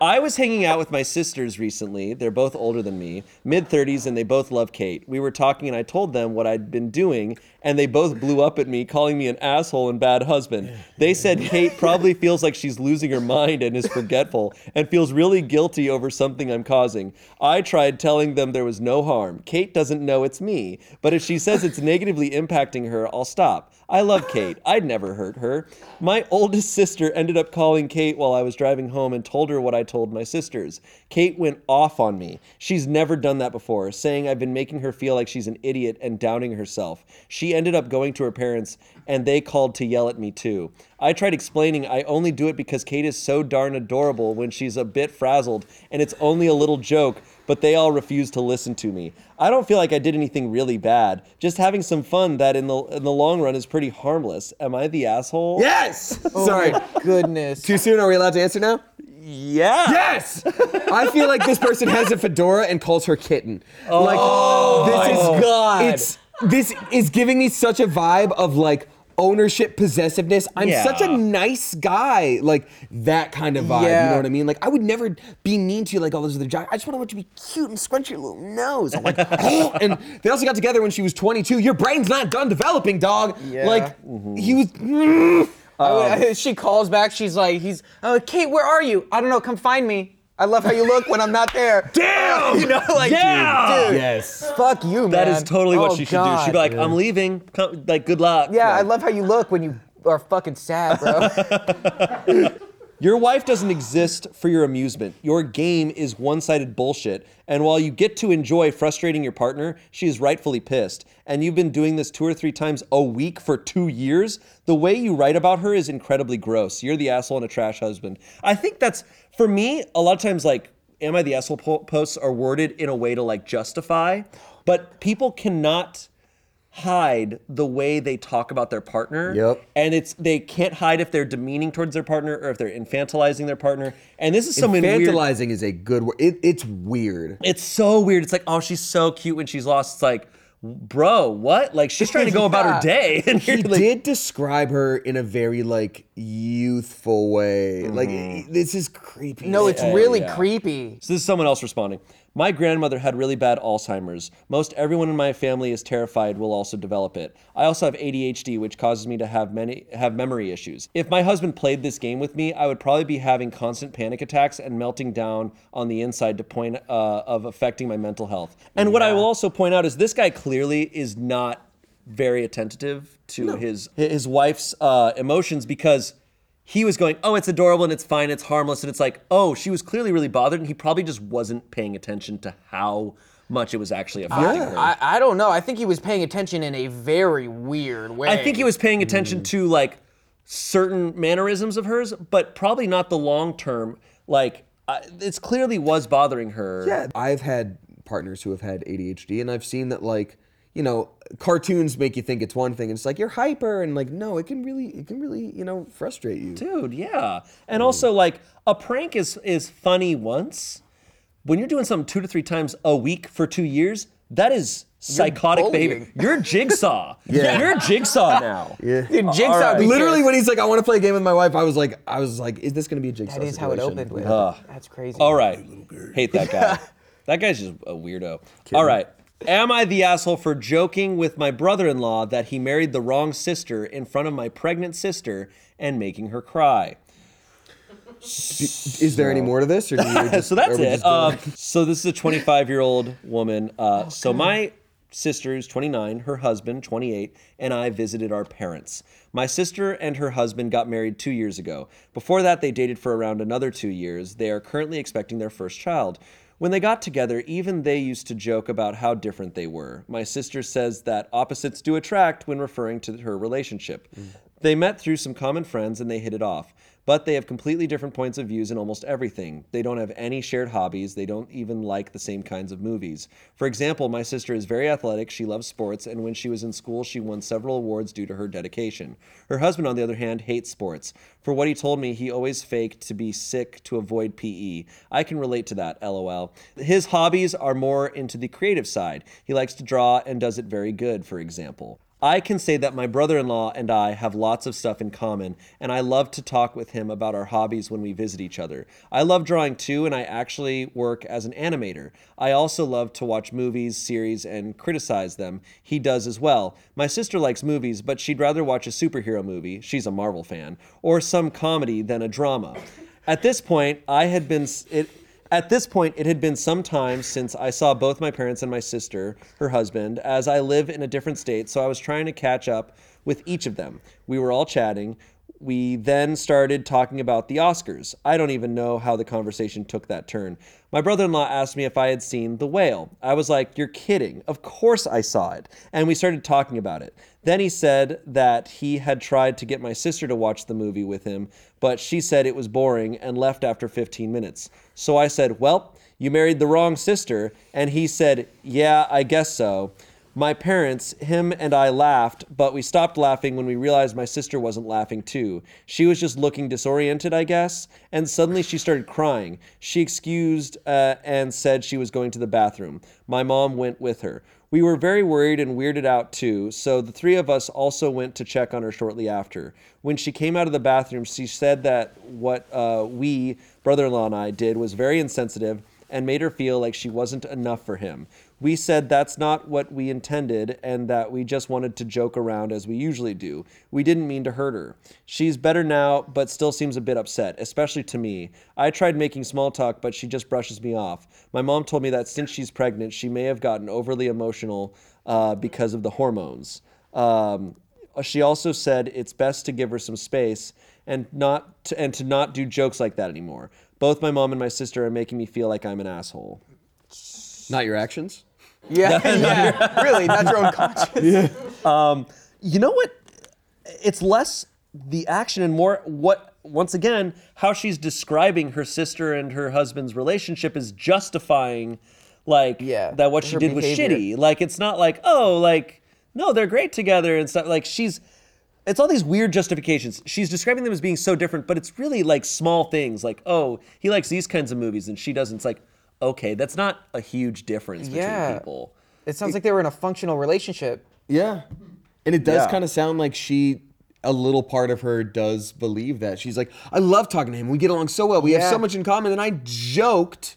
I was hanging out with my sisters recently. They're both older than me, mid 30s, and they both love Kate. We were talking, and I told them what I'd been doing, and they both blew up at me, calling me an asshole and bad husband. They said Kate probably feels like she's losing her mind and is forgetful, and feels really guilty over something I'm causing. I tried telling them there was no harm. Kate doesn't know it's me, but if she says it's negatively impacting her, I'll stop. I love Kate. I'd never hurt her. My oldest sister ended up calling Kate while I was driving home and told her what I told my sisters. Kate went off on me. She's never done that before, saying I've been making her feel like she's an idiot and doubting herself. She ended up going to her parents and they called to yell at me too. I tried explaining I only do it because Kate is so darn adorable when she's a bit frazzled and it's only a little joke, but they all refused to listen to me. I don't feel like I did anything really bad. Just having some fun that in the in the long run is pretty harmless. Am I the asshole? yes. Sorry. Oh, goodness. Too soon? Are we allowed to answer now? Yeah. Yes. I feel like this person has a fedora and calls her kitten. like oh this is God. It's this is giving me such a vibe of like ownership possessiveness. I'm such a nice guy. Like that kind of vibe. You know what I mean? Like I would never be mean to you like all those other guys. I just want to be cute and scrunch your little nose. I'm like, oh. and they also got together when she was 22. Your brain's not done developing, dog. Yeah. Like he was. mm. Would- I- she calls back. She's like, "He's uh, Kate. Where are you? I don't know. Come find me. I love how you look when I'm not there." Damn! You know, like, Yeah! dude, Yes. fuck you, man. That is totally what Oh, she should God. do. She'd be like, I'm leaving. Come, like, good luck. Yeah, I love how you look when you are fucking sad, bro. Your wife doesn't exist for your amusement. Your game is one sided bullshit. And while you get to enjoy frustrating your partner, she is rightfully pissed. And you've been doing this two or three times a week for two years. The way you write about her is incredibly gross. You're the asshole and a trash husband. I think that's, for me, a lot of times, like, Am I the asshole po- posts are worded in a way to like justify, but people cannot hide the way they talk about their partner. Yep. And it's they can't hide if they're demeaning towards their partner or if they're infantilizing their partner. And this is someone weird. Infantilizing is a good word. It, it's weird. It's so weird. It's like, oh, she's so cute when she's lost. It's like, bro, what? Like she's trying to go about her day, and he like, did describe her in a very like youthful way. Like mm-hmm. this is creepy. No, it's Yeah, really yeah. creepy. So this is someone else responding. My grandmother had really bad Alzheimer's. Most everyone in my family is terrified will also develop it. I also have ADHD, which causes me to have many have memory issues. If my husband played this game with me, I would probably be having constant panic attacks and melting down on the inside to point uh, of affecting my mental health. And what I will also point out is this guy clearly is not very attentive to his his wife's uh, emotions because he was going, oh, it's adorable and it's fine, it's harmless, and it's like, oh, she was clearly really bothered, and he probably just wasn't paying attention to how much it was actually affecting her. I, I don't know. I think he was paying attention in a very weird way. I think he was paying attention mm-hmm. to like certain mannerisms of hers, but probably not the long term. Like, uh, I it's clearly was bothering her. Yeah, I've had partners who have had ADHD, and I've seen that like you know cartoons make you think it's one thing, and it's like you're hyper, and like no, it can really it can really you know frustrate you. dude yeah and mm. also like a prank is is funny once when you're doing something two to three times a week for two years that is psychotic behavior bullying. you're jigsaw Yeah. you're jigsaw now Yeah. Dude, Jigsaw All right. be Literally, when he's like, "I want to play a game with my wife," I was like, "I was like, is this going to be a jigsaw?" That is how it situation? opened with. Ugh. That's crazy. all right hate that guy that guy's just a weirdo all right am i the asshole for joking with my brother-in-law that he married the wrong sister in front of my pregnant sister and making her cry Is there any more to this, or just, so that's it. Um, so this is a 25 year old woman. Uh, so my sister is 29, her husband 28, and I visited our parents. My sister and her husband got married two years ago. Before that, they dated for around another two years. They are currently expecting their first child. When they got together, even they used to joke about how different they were. My sister says that opposites do attract when referring to her relationship. Mm. They met through some common friends and they hit it off. But they have completely different points of views in almost everything. They don't have any shared hobbies. They don't even like the same kinds of movies. For example, my sister is very athletic. She loves sports, and when she was in school, she won several awards due to her dedication. Her husband, on the other hand, hates sports. For what he told me, he always faked to be sick to avoid PE. I can relate to that, lol. His hobbies are more into the creative side. He likes to draw and does it very good, for example. I can say that my brother in law and I have lots of stuff in common, and I love to talk with him about our hobbies when we visit each other. I love drawing too, and I actually work as an animator. I also love to watch movies, series, and criticize them. He does as well. My sister likes movies, but she'd rather watch a superhero movie, she's a Marvel fan, or some comedy than a drama. At this point, I had been. It, at this point, it had been some time since I saw both my parents and my sister, her husband, as I live in a different state, so I was trying to catch up with each of them. We were all chatting. We then started talking about the Oscars. I don't even know how the conversation took that turn. My brother in law asked me if I had seen The Whale. I was like, You're kidding. Of course I saw it. And we started talking about it. Then he said that he had tried to get my sister to watch the movie with him, but she said it was boring and left after 15 minutes. So I said, Well, you married the wrong sister. And he said, Yeah, I guess so. My parents, him and I laughed, but we stopped laughing when we realized my sister wasn't laughing too. She was just looking disoriented, I guess, and suddenly she started crying. She excused uh, and said she was going to the bathroom. My mom went with her. We were very worried and weirded out too, so the three of us also went to check on her shortly after. When she came out of the bathroom, she said that what uh, we, brother in law and I, did was very insensitive and made her feel like she wasn't enough for him. We said that's not what we intended and that we just wanted to joke around as we usually do. We didn't mean to hurt her. She's better now, but still seems a bit upset, especially to me. I tried making small talk, but she just brushes me off. My mom told me that since she's pregnant, she may have gotten overly emotional uh, because of the hormones. Um, she also said it's best to give her some space and not to, and to not do jokes like that anymore. Both my mom and my sister are making me feel like I'm an asshole. Not your actions. Yeah, yeah. really, not your own conscience. Yeah, um, you know what? It's less the action and more what once again how she's describing her sister and her husband's relationship is justifying like Yeah, that what she did was shitty. Like it's not like oh like no they're great together and stuff. Like she's it's all these weird justifications. She's describing them as being so different but it's really like small things. Like oh he likes these kinds of movies and she doesn't. It's like okay that's not a huge difference between Yeah. people It sounds like they were in a functional relationship. Yeah. And it does Yeah. kind of sound like she, a little part of her does believe that. She's like, I love talking to him. We get along so well. We have so much in common. And I joked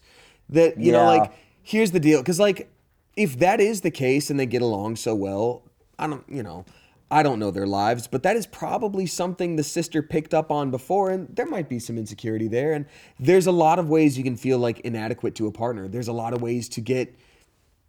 that, you know, like, here's the deal. Because, like, if that is the case and they get along so well, I don't, you know, I don't know their lives, but that is probably something the sister picked up on before. And there might be some insecurity there. And there's a lot of ways you can feel like inadequate to a partner. There's a lot of ways to get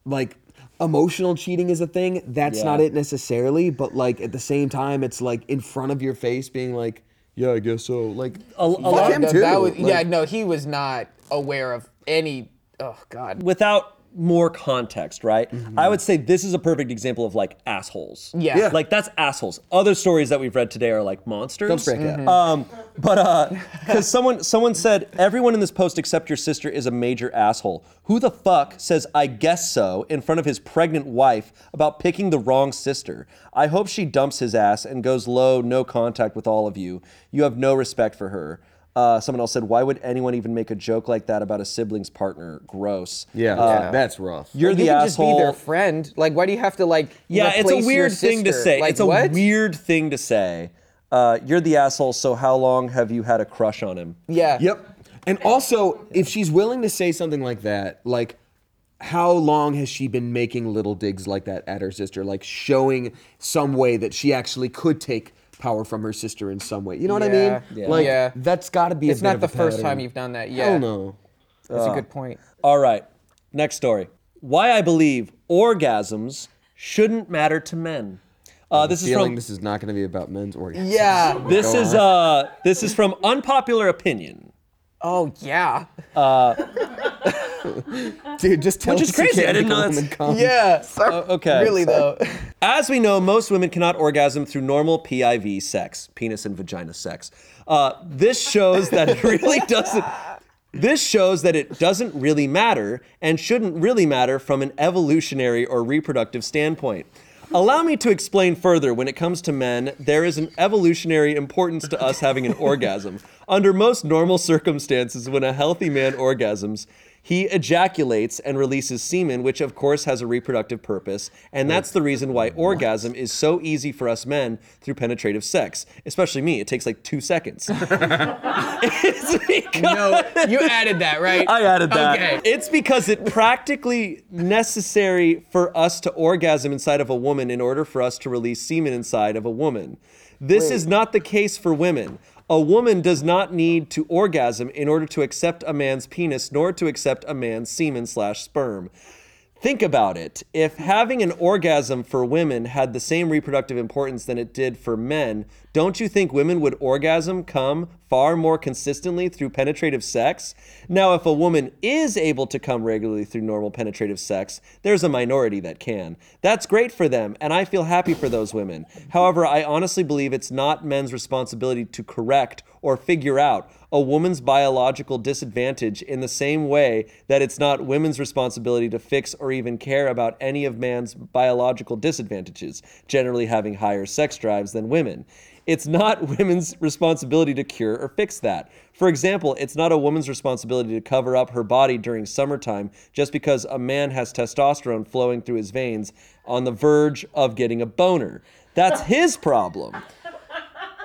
like emotional cheating is a thing. That's Yeah. not it necessarily, but like at the same time, it's like in front of your face, being like, "Yeah, I guess so." Like, A- a fuck lot- him That- too. that was- Like, yeah, no, he was not aware of any. Oh God. without more context, right? I would say this is a perfect example of like assholes. Yeah. Yeah. Like that's assholes. Other stories that we've read today are like monsters. Don't break that. Um, but uh, because someone someone said everyone in this post except your sister is a major asshole. Who the fuck says I guess so in front of his pregnant wife about picking the wrong sister? I hope she dumps his ass and goes low, no contact with all of you. You have no respect for her. Uh, someone else said, "Why would anyone even make a joke like that about a sibling's partner? Gross." yeah, Uh, that's rough. You're you the can asshole. just be their friend. Like, why do you have to like? Yeah, it's a weird thing to say. Like, it's a what? weird thing to say. Uh, you're the asshole. So how long have you had a crush on him? Yeah. Yep. And also, if she's willing to say something like that, like how long has she been making little digs like that at her sister, like showing some way that she actually could take power from her sister in some way? You know what I mean? Yeah. Yeah. Like Yeah. that's got to be. a It's bit not of the a first pattern. time you've done that. Yeah. Hell no. That's a good point. All right. Next story. Why I believe orgasms shouldn't matter to men. Uh, this is Feeling from this is not going to be about men's orgasms. Yeah. this Go is uh this is from unpopular opinion. Oh yeah. Dude, just tell Which is us you crazy. I can't didn't know go home that's- and come. Yeah. okay. Really though. As we know, most women cannot orgasm through normal PIV sex, penis and vagina sex. Uh, this shows that it really doesn't. This shows that it doesn't really matter and shouldn't really matter from an evolutionary or reproductive standpoint. Allow me to explain further. When it comes to men, there is an evolutionary importance to us having an orgasm. Under most normal circumstances, when a healthy man orgasms, he ejaculates and releases semen, which of course has a reproductive purpose, and that's the reason why orgasm is so easy for us men through penetrative sex. Especially me, it takes like two seconds. No, you added that, right? I added that. Okay. It's because it practically necessary for us to orgasm inside of a woman in order for us to release semen inside of a woman. This is not the case for women. A woman does not need to orgasm in order to accept a man's penis, nor to accept a man's semen slash sperm. Think about it. If having an orgasm for women had the same reproductive importance than it did for men, don't you think women would orgasm come far more consistently through penetrative sex? Now, if a woman is able to come regularly through normal penetrative sex, there's a minority that can. That's great for them, and I feel happy for those women. However, I honestly believe it's not men's responsibility to correct or figure out a woman's biological disadvantage in the same way that it's not women's responsibility to fix or even care about any of man's biological disadvantages, generally having higher sex drives than women. It's not women's responsibility to cure or fix that. For example, it's not a woman's responsibility to cover up her body during summertime just because a man has testosterone flowing through his veins on the verge of getting a boner. That's his problem.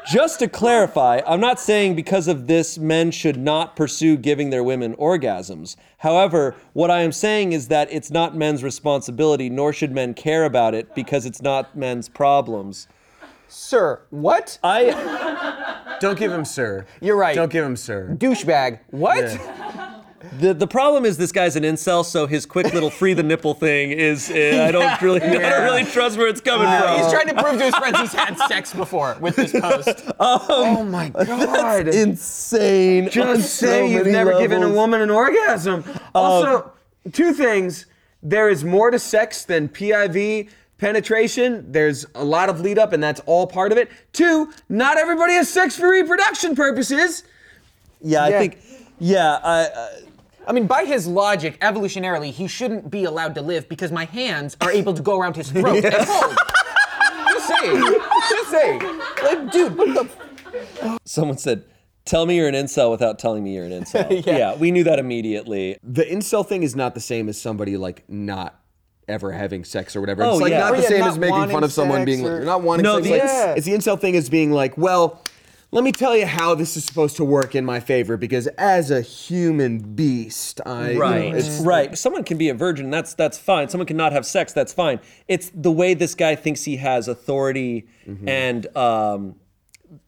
Just to clarify, I'm not saying because of this men should not pursue giving their women orgasms. However, what I am saying is that it's not men's responsibility, nor should men care about it because it's not men's problems. Sir, what? I Don't give him sir. You're right. Don't give him sir. Douchebag. What? The the problem is this guy's an incel, so his quick little free the nipple thing is uh, I don't really I don't really trust where it's coming from. He's trying to prove to his friends he's had sex before with this post. Oh my god. insane. Just say you've never given a woman an orgasm. Also, two things. There is more to sex than PIV penetration. There's a lot of lead up, and that's all part of it. Two, not everybody has sex for reproduction purposes. Yeah, I think. Yeah, I. Uh, I mean, by his logic, evolutionarily, he shouldn't be allowed to live because my hands are able to go around his throat and hold. Just saying. Just saying. Like, dude, what the? someone said, "Tell me you're an incel without telling me you're an incel." Yeah. yeah, we knew that immediately. The incel thing is not the same as somebody like not ever having sex or whatever. Oh, it's like yeah. not Oh, the yeah, same not as making fun of someone sex being like, or- you're not wanting No, sex. the Like, ins- It's the incel thing as being like, well, let me tell you how this is supposed to work in my favor because as a human beast, I you know, Right, it's- right. Someone can be a virgin. That's that's fine. Someone cannot have sex. That's fine. It's the way this guy thinks he has authority Mm-hmm. and um,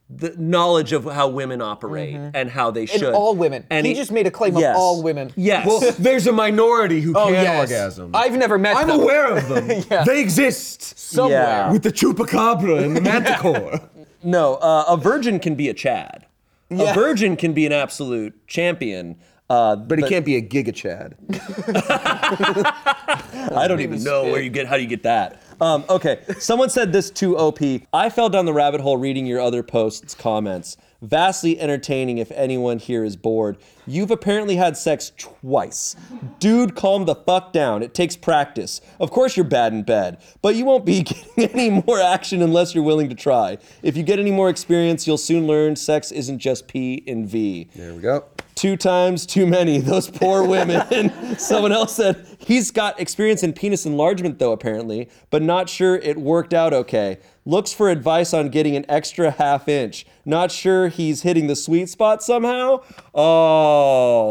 the knowledge of how women operate and how they should. all women. He just made a claim of all women. Yes. Well, there's a minority who Oh, can yes. orgasm. I've never met them. I'm them. aware of them. They exist Somewhere. Yeah. with the chupacabra and the manticore. no, uh, a virgin can be a Chad. Yeah. A virgin can be an absolute champion. Uh, But he can't be a giga Chad. I don't even know where you get how do you get that. Um, okay, someone said this to OP. I fell down the rabbit hole reading your other posts comments. Vastly entertaining if anyone here is bored. You've apparently had sex twice. Dude, calm the fuck down. It takes practice. Of course you're bad in bed, but you won't be getting any more action unless you're willing to try. If you get any more experience, you'll soon learn sex isn't just P and V There we go. two times too many. Those poor women. Someone else said he's got experience in penis enlargement, though, apparently, but not sure it worked out okay. Looks for advice on getting an extra half inch. Not sure he's hitting the sweet spot somehow. Oh,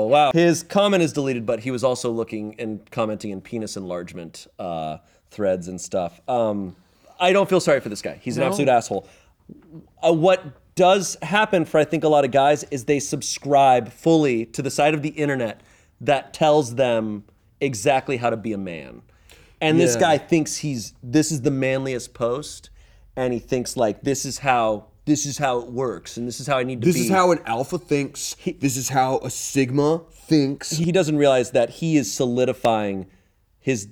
wow. His comment is deleted, but he was also looking and commenting in penis enlargement uh, threads and stuff. Um, I don't feel sorry for this guy. He's an absolute asshole uh, what does happen for I think a lot of guys is they subscribe fully to the side of the internet that tells them exactly how to be a man. And this Yeah. guy thinks he's this is the manliest post and he thinks like this is how this is how it works and this is how I need to be. This be. is how an alpha thinks. This is how a sigma thinks. he doesn't realize that he is solidifying his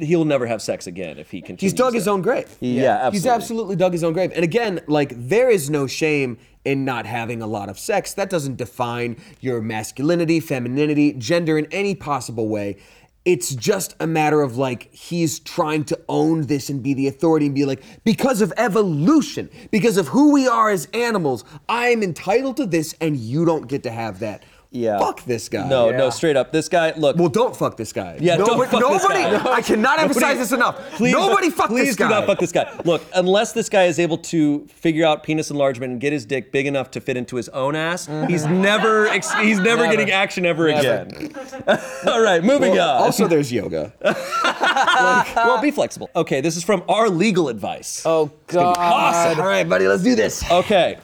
he'll never have sex again if he continues. He's dug his own grave. Yeah, absolutely. He's absolutely dug his own grave. And again, like there is no shame in not having a lot of sex. That doesn't define your masculinity, femininity, gender in any possible way. It's just a matter of like he's trying to own this and be the authority and be like, because of evolution, because of who we are as animals, I am entitled to this and you don't get to have that. Yeah. Fuck this guy. No, no, straight up. This guy, look. Well, don't fuck this guy. Yeah, don't nobody, fuck this nobody guy. I cannot emphasize this enough. Please, nobody fuck please this guy. Please do not fuck this guy. Look, unless this guy is able to figure out penis enlargement and get his dick big enough to fit into his own ass, he's never ex- he's never, Never. getting action ever Never. again. All right, moving Well, on. also, there's yoga. well, be flexible. Okay, this is from our legal advice. Oh God. awesome. All right, buddy, let's do this. Okay.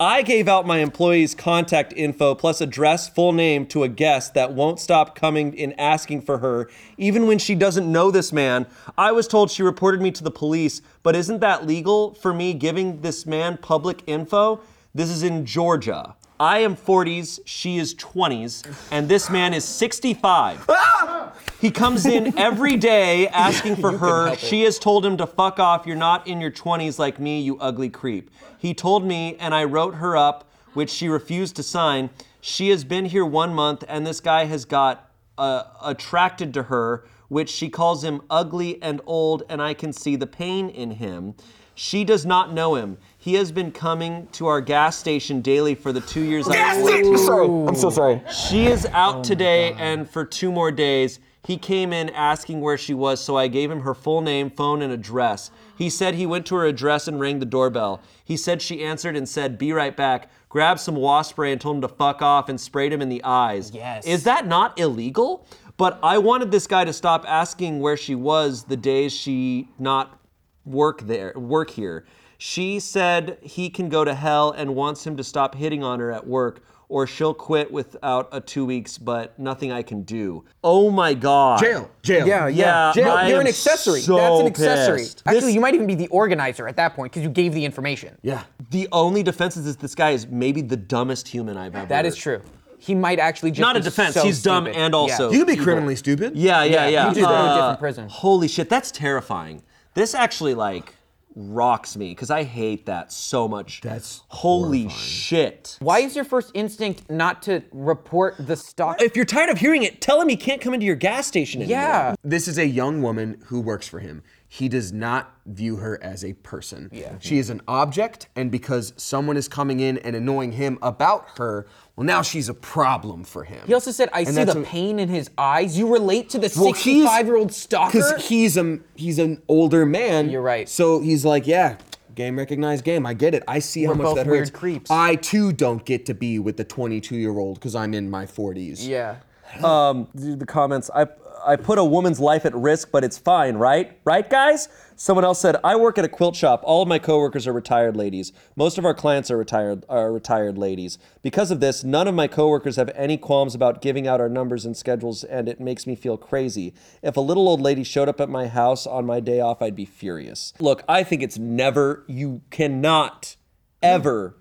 I gave out my employee's contact info plus address, full name to a guest that won't stop coming and asking for her, even when she doesn't know this man. I was told she reported me to the police, but isn't that legal for me giving this man public info? This is in Georgia. I am 40s, she is 20s, and this man is 65. Ah! He comes in every day asking for her. She has told him to fuck off. You're not in your 20s like me, you ugly creep. He told me, and I wrote her up, which she refused to sign. She has been here one month, and this guy has got uh, attracted to her, which she calls him ugly and old, and I can see the pain in him. She does not know him. He has been coming to our gas station daily for the two years. I'm, sorry. I'm so sorry. she is out today and for two more days. He came in asking where she was, so I gave him her full name, phone, and address. He said he went to her address and rang the doorbell. He said she answered and said, Be right back. Grabbed some wasp spray and told him to fuck off and sprayed him in the eyes. Yes. Is that not illegal? But I wanted this guy to stop asking where she was the days she not work there work here. She said he can go to hell and wants him to stop hitting on her at work or she'll quit without a 2 weeks but nothing I can do. Oh my god. Jail. Jail. Yeah, yeah. Yeah, Jail, I you're an accessory. so That's an accessory. pissed. Actually, This- you might even be the organizer at that point because you gave the information. Yeah. The only defense is this guy is maybe the dumbest human I've ever met. That is true. He might actually just Not a defense. so He's dumb stupid. and also You could be evil. criminally stupid. Yeah, yeah, Yeah, yeah. you just go to a Uh, different prison. Holy shit, that's terrifying. This actually like rocks me because I hate that so much. That's holy horrifying. shit. Why is your first instinct not to report the stock? If you're tired of hearing it, tell him he can't come into your gas station anymore. yeah. This is a young woman who works for him. He does not view her as a person. Yeah. She is an object, and because someone is coming in and annoying him about her, well, now she's a problem for him. He also said, "I And see the a- pain in his eyes." You relate to the Well, 65-year-old stalker. Because he's a he's an older man. You're right. So he's like, yeah, game recognized game. I get it. I see how We're much both that weird hurts. creeps. I too don't get to be with the 22 year old because I'm in my 40s. yeah. Um, the comments. I I put a woman's life at risk, but it's fine, right? Right, guys? Someone else said, I work at a quilt shop. All of my coworkers are retired ladies. Most of our clients are retired are retired ladies. Because of this, none of my coworkers have any qualms about giving out our numbers and schedules, and it makes me feel crazy. If a little old lady showed up at my house on my day off, I'd be furious. Look, I think it's never you cannot ever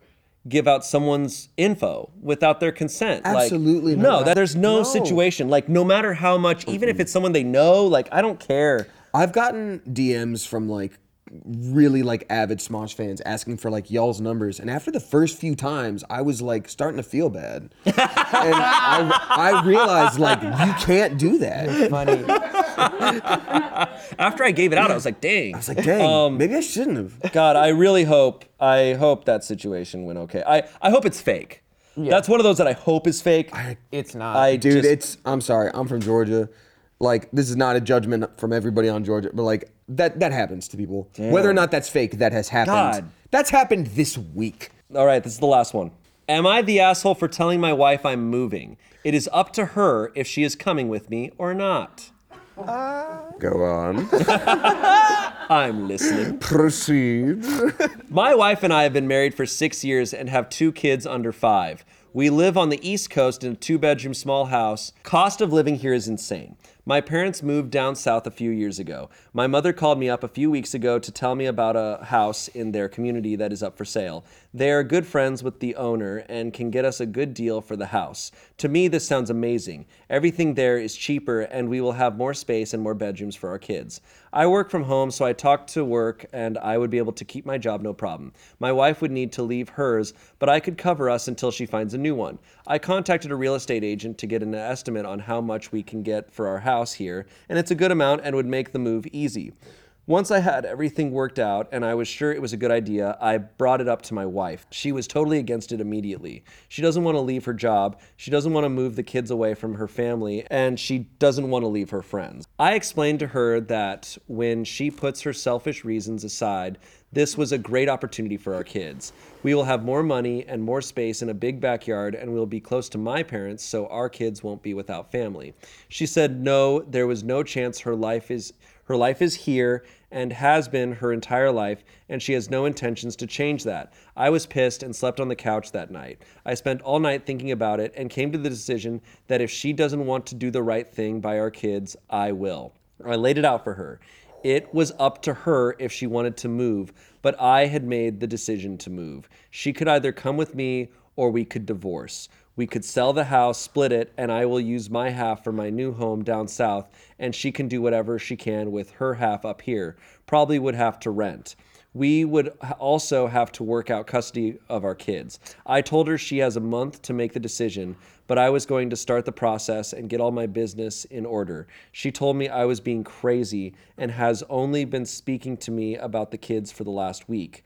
give out someone's info without their consent. Like, Absolutely no. That, there's no, No. situation. Like no matter how much, even if it's someone they know, like I don't care. I've gotten DMs from like really like avid Smosh fans asking for like y'all's numbers, and after the first few times, I was like starting to feel bad, and I, I realized like you can't do that. Funny. After I gave it out, I was like, dang. I was like, dang, um, maybe I shouldn't have. God, I really hope I hope that situation went okay. I, I hope it's fake. Yeah. That's one of those that I hope is fake. It's not. I Dude, just- it's I'm sorry, I'm from Georgia. Like this is not a judgment from everybody on Georgia, but like that that happens to people. Whether or not that's fake, that has happened. God. That's happened this week. all right. This is the last one. Am I the asshole for telling my wife I'm moving? It is up to her if she is coming with me or not. Uh. Go on. I'm listening. Proceed. My wife and I have been married for six years and have two kids under five. We live on the East Coast in a two bedroom small house. Cost of living here is insane. My parents moved down south a few years ago. My mother called me up a few weeks ago to tell me about a house in their community that is up for sale. They are good friends with the owner and can get us a good deal for the house. To me, this sounds amazing. Everything there is cheaper, and we will have more space and more bedrooms for our kids. I work from home, so I talk to work, and I would be able to keep my job no problem. My wife would need to leave hers, but I could cover us until she finds a new one. I contacted a real estate agent to get an estimate on how much we can get for our house here, and it's a good amount and would make the move easy. Once I had everything worked out and I was sure it was a good idea, I brought it up to my wife. She was totally against it immediately. She doesn't want to leave her job, she doesn't want to move the kids away from her family, and she doesn't want to leave her friends. I explained to her that when she puts her selfish reasons aside, this was a great opportunity for our kids. We will have more money and more space in a big backyard, and we'll be close to my parents, so our kids won't be without family. She said no, there was no chance her life is her life is here and has been her entire life, and she has no intentions to change that. I was pissed and slept on the couch that night. I spent all night thinking about it and came to the decision that if she doesn't want to do the right thing by our kids, I will. I laid it out for her. It was up to her if she wanted to move, but I had made the decision to move. She could either come with me or we could divorce. We could sell the house, split it, and I will use my half for my new home down south, and she can do whatever she can with her half up here. Probably would have to rent. We would also have to work out custody of our kids. I told her she has a month to make the decision, but I was going to start the process and get all my business in order. She told me I was being crazy and has only been speaking to me about the kids for the last week.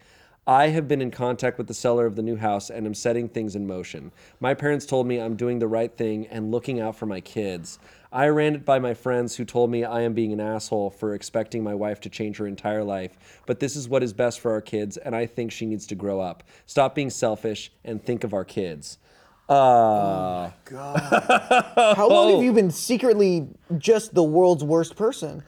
I have been in contact with the seller of the new house and am setting things in motion. My parents told me I'm doing the right thing and looking out for my kids. I ran it by my friends who told me I am being an asshole for expecting my wife to change her entire life, but this is what is best for our kids, and I think she needs to grow up. Stop being selfish and think of our kids. Uh, oh my God. How long have you been secretly just the world's worst person?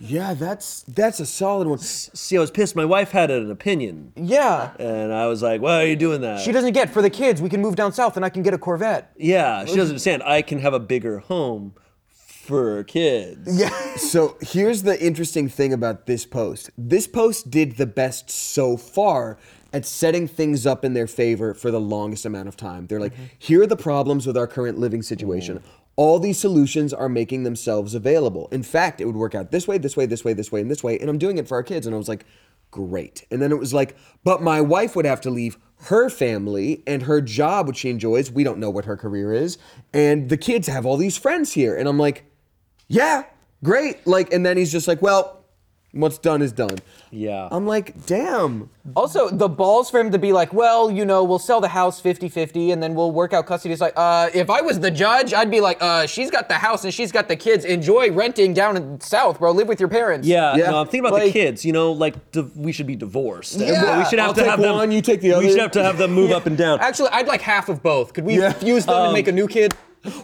Yeah, that's that's a solid one. see, I was pissed. My wife had an opinion, Yeah. and I was like, why are you doing that? She doesn't get for the kids. We can move down south and I can get a Corvette. yeah, she doesn't understand. I can have a bigger home for kids. Yeah. So here's the interesting thing about this post. This post did the best so far at setting things up in their favor for the longest amount of time. They're like, mm-hmm. here are the problems with our current living situation. Mm. All these solutions are making themselves available. In fact, it would work out this way, this way, this way, this way, and this way. And I'm doing it for our kids. And I was like, great. And then it was like, but my wife would have to leave her family and her job, which she enjoys. We don't know what her career is. And the kids have all these friends here. And I'm like, yeah, great. Like, and then he's just like, well, What's done is done. Yeah. I'm like, damn. Also, the balls for him to be like, well, you know, we'll sell the house 50-50 and then we'll work out custody. It's like, uh, if I was the judge, I'd be like, uh, she's got the house and she's got the kids. Enjoy renting down in South, bro. Live with your parents. Yeah, Yeah. no, I'm thinking about the Like- kids. You know, like div- we should be divorced. Yeah. we should have I'll to take have them. one, you take the We other. should have to have them move up and down. Actually, I'd like half of both. Could we Yeah. fuse them and make a new kid?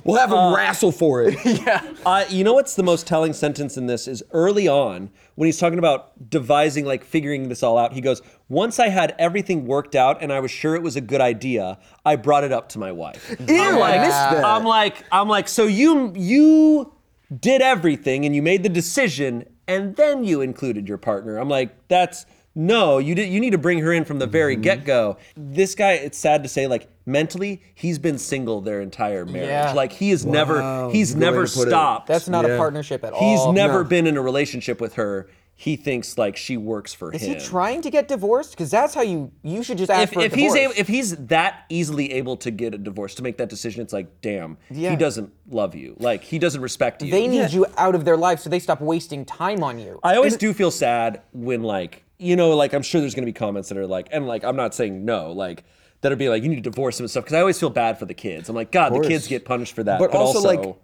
We'll have him wrestle for it. Uh, you know what's the most telling sentence in this is early on when he's talking about devising, like figuring this all out. He goes, "Once I had everything worked out and I was sure it was a good idea, I brought it up to my wife." Ew, I'm I like, missed that. I'm like, I'm like, so you you did everything and you made the decision and then you included your partner. I'm like, that's no, you did. You need to bring her in from the very Mm-hmm. get go. This guy, it's sad to say, like mentally, he's been single their entire marriage. Yeah. Like he has never, he's good never to it. stopped. That's not Yeah. a partnership at all. He's never No. been in a relationship with her. He thinks like she works for Is him. Is he trying to get divorced? Because that's how you you should just ask if, for a if he's able, if he's that easily able to get a divorce to make that decision, it's like, damn, Yeah. he doesn't love you. Like he doesn't respect you. they need you out of their life so they stop wasting time on you. I always do feel sad when like you know like I'm sure there's gonna be comments that are like and like I'm not saying no like that'll be like you need to divorce him and stuff because I always feel bad for the kids. I'm like God, the kids get punished for that, But, but, also, also, like,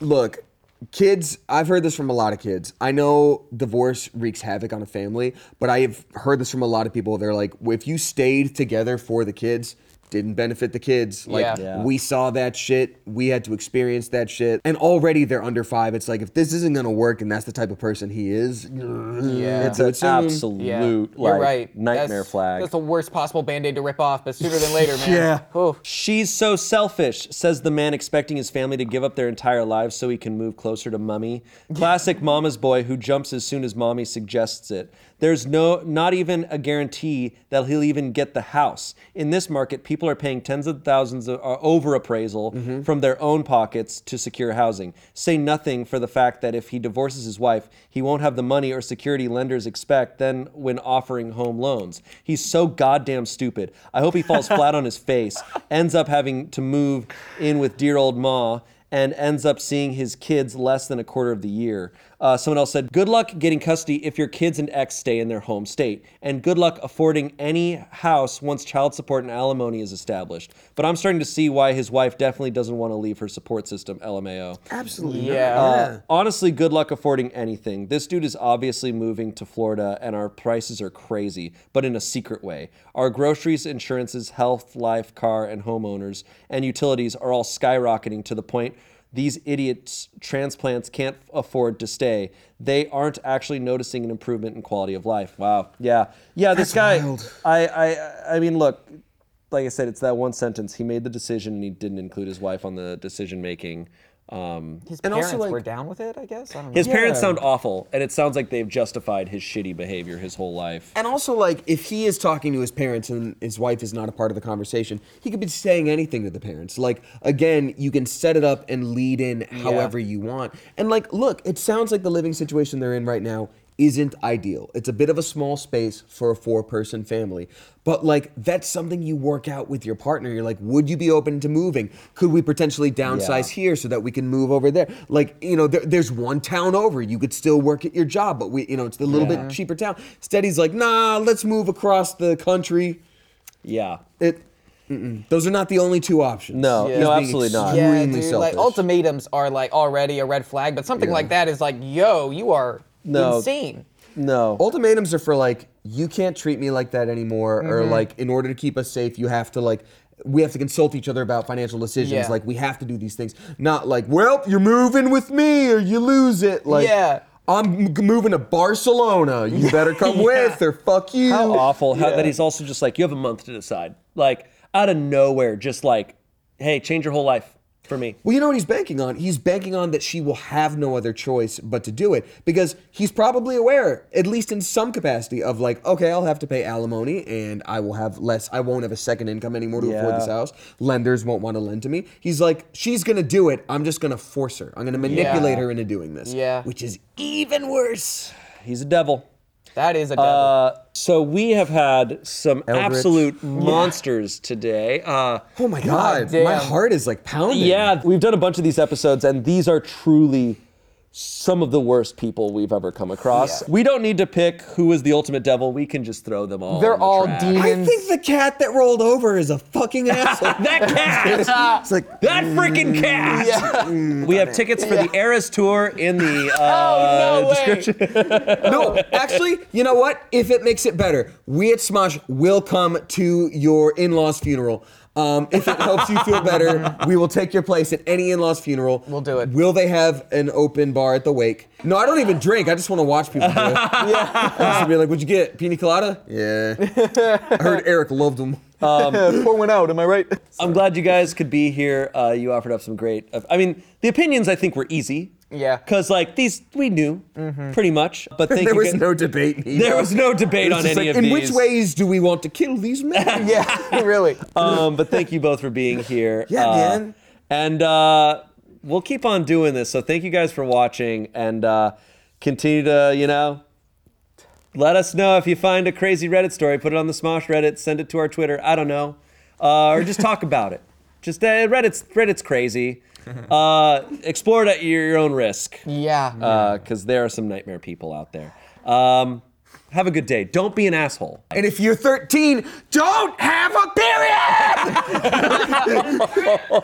look, kids. I've heard this from a lot of kids. I know divorce wreaks havoc on a family, but I have heard this from a lot of people. They're like, if you stayed together for the kids. Didn't benefit the kids. Like Yeah. Yeah. we saw that shit. We had to experience that shit. And already they're under five. It's like if this isn't gonna work and that's the type of person he is, Yeah. it's an It's, absolute yeah, like, you're right. nightmare That's- flag. That's the worst possible band-aid to rip off, but sooner than later, man. Yeah. Ooh. She's so selfish, says the man expecting his family to give up their entire lives so he can move closer to mummy. Classic mama's boy who jumps as soon as mommy suggests it. There's no not even a guarantee that he'll even get the house. In this market, people are paying tens of thousands of uh, over appraisal from their own pockets to secure housing. Say nothing for the fact that if he divorces his wife, he won't have the money or security lenders expect then when offering home loans. He's so goddamn stupid. I hope he falls flat on his face, ends up having to move in with dear old Ma, and ends up seeing his kids less than a quarter of the year. Uh, someone else said, Good luck getting custody if your kids and ex stay in their home state, and good luck affording any house once child support and alimony is established. But I'm starting to see why his wife definitely doesn't want to leave her support system, LMAO. absolutely. Yeah. not. Uh, honestly, good luck affording anything. This dude is obviously moving to Florida, and our prices are crazy, but in a secret way. Our groceries, insurances, health, life, car, and homeowners and utilities are all skyrocketing to the point these idiots transplants can't afford to stay. They aren't actually noticing an improvement in quality of life. Wow. Yeah. Yeah. This guy. wild. I. I. I mean, look. Like I said, it's that one sentence. He made the decision, and he didn't include his wife on the decision making. Um, His And also, parents like- were down with it, I guess. I don't know. his parents sound awful, and it sounds like they've justified his shitty behavior his whole life. And also, like, if he is talking to his parents and his wife is not a part of the conversation, he could be saying anything to the parents. Like, again, you can set it up and lead in however you want. And, like, look, it sounds like the living situation they're in right now isn't ideal. It's a bit of a small space for a four person family. But, like, that's something you work out with your partner. You're like, would you be open to moving? Could we potentially downsize Yeah. here so that we can move over there? Like, you know, there, there's one town over. You could still work at your job, but we, you know, it's a little bit cheaper town. Steady's like, nah, let's move across the country. Yeah. It, mm-mm. those are not the only two options. No, He's no, absolutely not. yeah, extremely dude, like ultimatums are like already a red flag, but something Yeah. like that is like, yo, you are No. insane. No. Ultimatums are for like, you can't treat me like that anymore, or Mm-hmm. like, in order to keep us safe, you have to like. We have to consult each other about financial decisions. Yeah. Like we have to do these things. Not like, well, you're moving with me or you lose it. Like, Yeah. I'm m- moving to Barcelona. You better come with or fuck you. How awful how, that he's also just like, you have a month to decide. Like, out of nowhere, just like, hey, change your whole life for me. Well, you know what he's banking on? He's banking on that she will have no other choice but to do it because he's probably aware, at least in some capacity, of like, okay, I'll have to pay alimony and I will have less, I won't have a second income anymore to afford this house. Lenders won't want to lend to me. He's like, she's going to do it. I'm just going to force her. I'm going to manipulate Yeah. her into doing this. Yeah. Which is even worse. He's a devil. That is a devil. Uh, so we have had some Eldritch. absolute monsters today. Uh, Oh my God. damn. My heart is like pounding. yeah, we've done a bunch of these episodes, and these are truly some of the worst people we've ever come across. Yeah. We don't need to pick who is the ultimate devil. We can just throw them all. They're in the all trash. demons. I think the cat that rolled over is a fucking asshole. That cat. it's like that freaking cat. Yeah. We have tickets for the Eras tour in the uh, Oh, no description. no, actually, you know what? If it makes it better, we at Smosh will come to your in-laws funeral. Um, if it helps you feel better, we will take your place at any in-laws funeral. We'll do it. Will they have an open bar at the wake? No, I don't even drink. I just want to watch people do it. yeah. I just be like, "What'd you get? Pina colada?" Yeah. I heard Eric loved them. Pour one out. Am I right? I'm glad you guys could be here. Uh, you offered up some great. I mean, the opinions I think were easy. Yeah. Because like these, we knew pretty much. But thank there was no debate. There was no debate on just any like, of in these. which ways do we want to kill these men? Yeah, really. Um, but thank you both for being here. Yeah, Uh, man. And uh, we'll keep on doing this. So thank you guys for watching and uh, continue to, you know, let us know if you find a crazy Reddit story. Put it on the Smosh Reddit. Send it to our Twitter. I don't know, uh, or just talk about it. Just uh, Reddit's Reddit's crazy. Uh, explore it at your, your own risk. Yeah. because there are some nightmare people out there. Um, have a good day. Don't be an asshole. And if you're 13, don't have a period!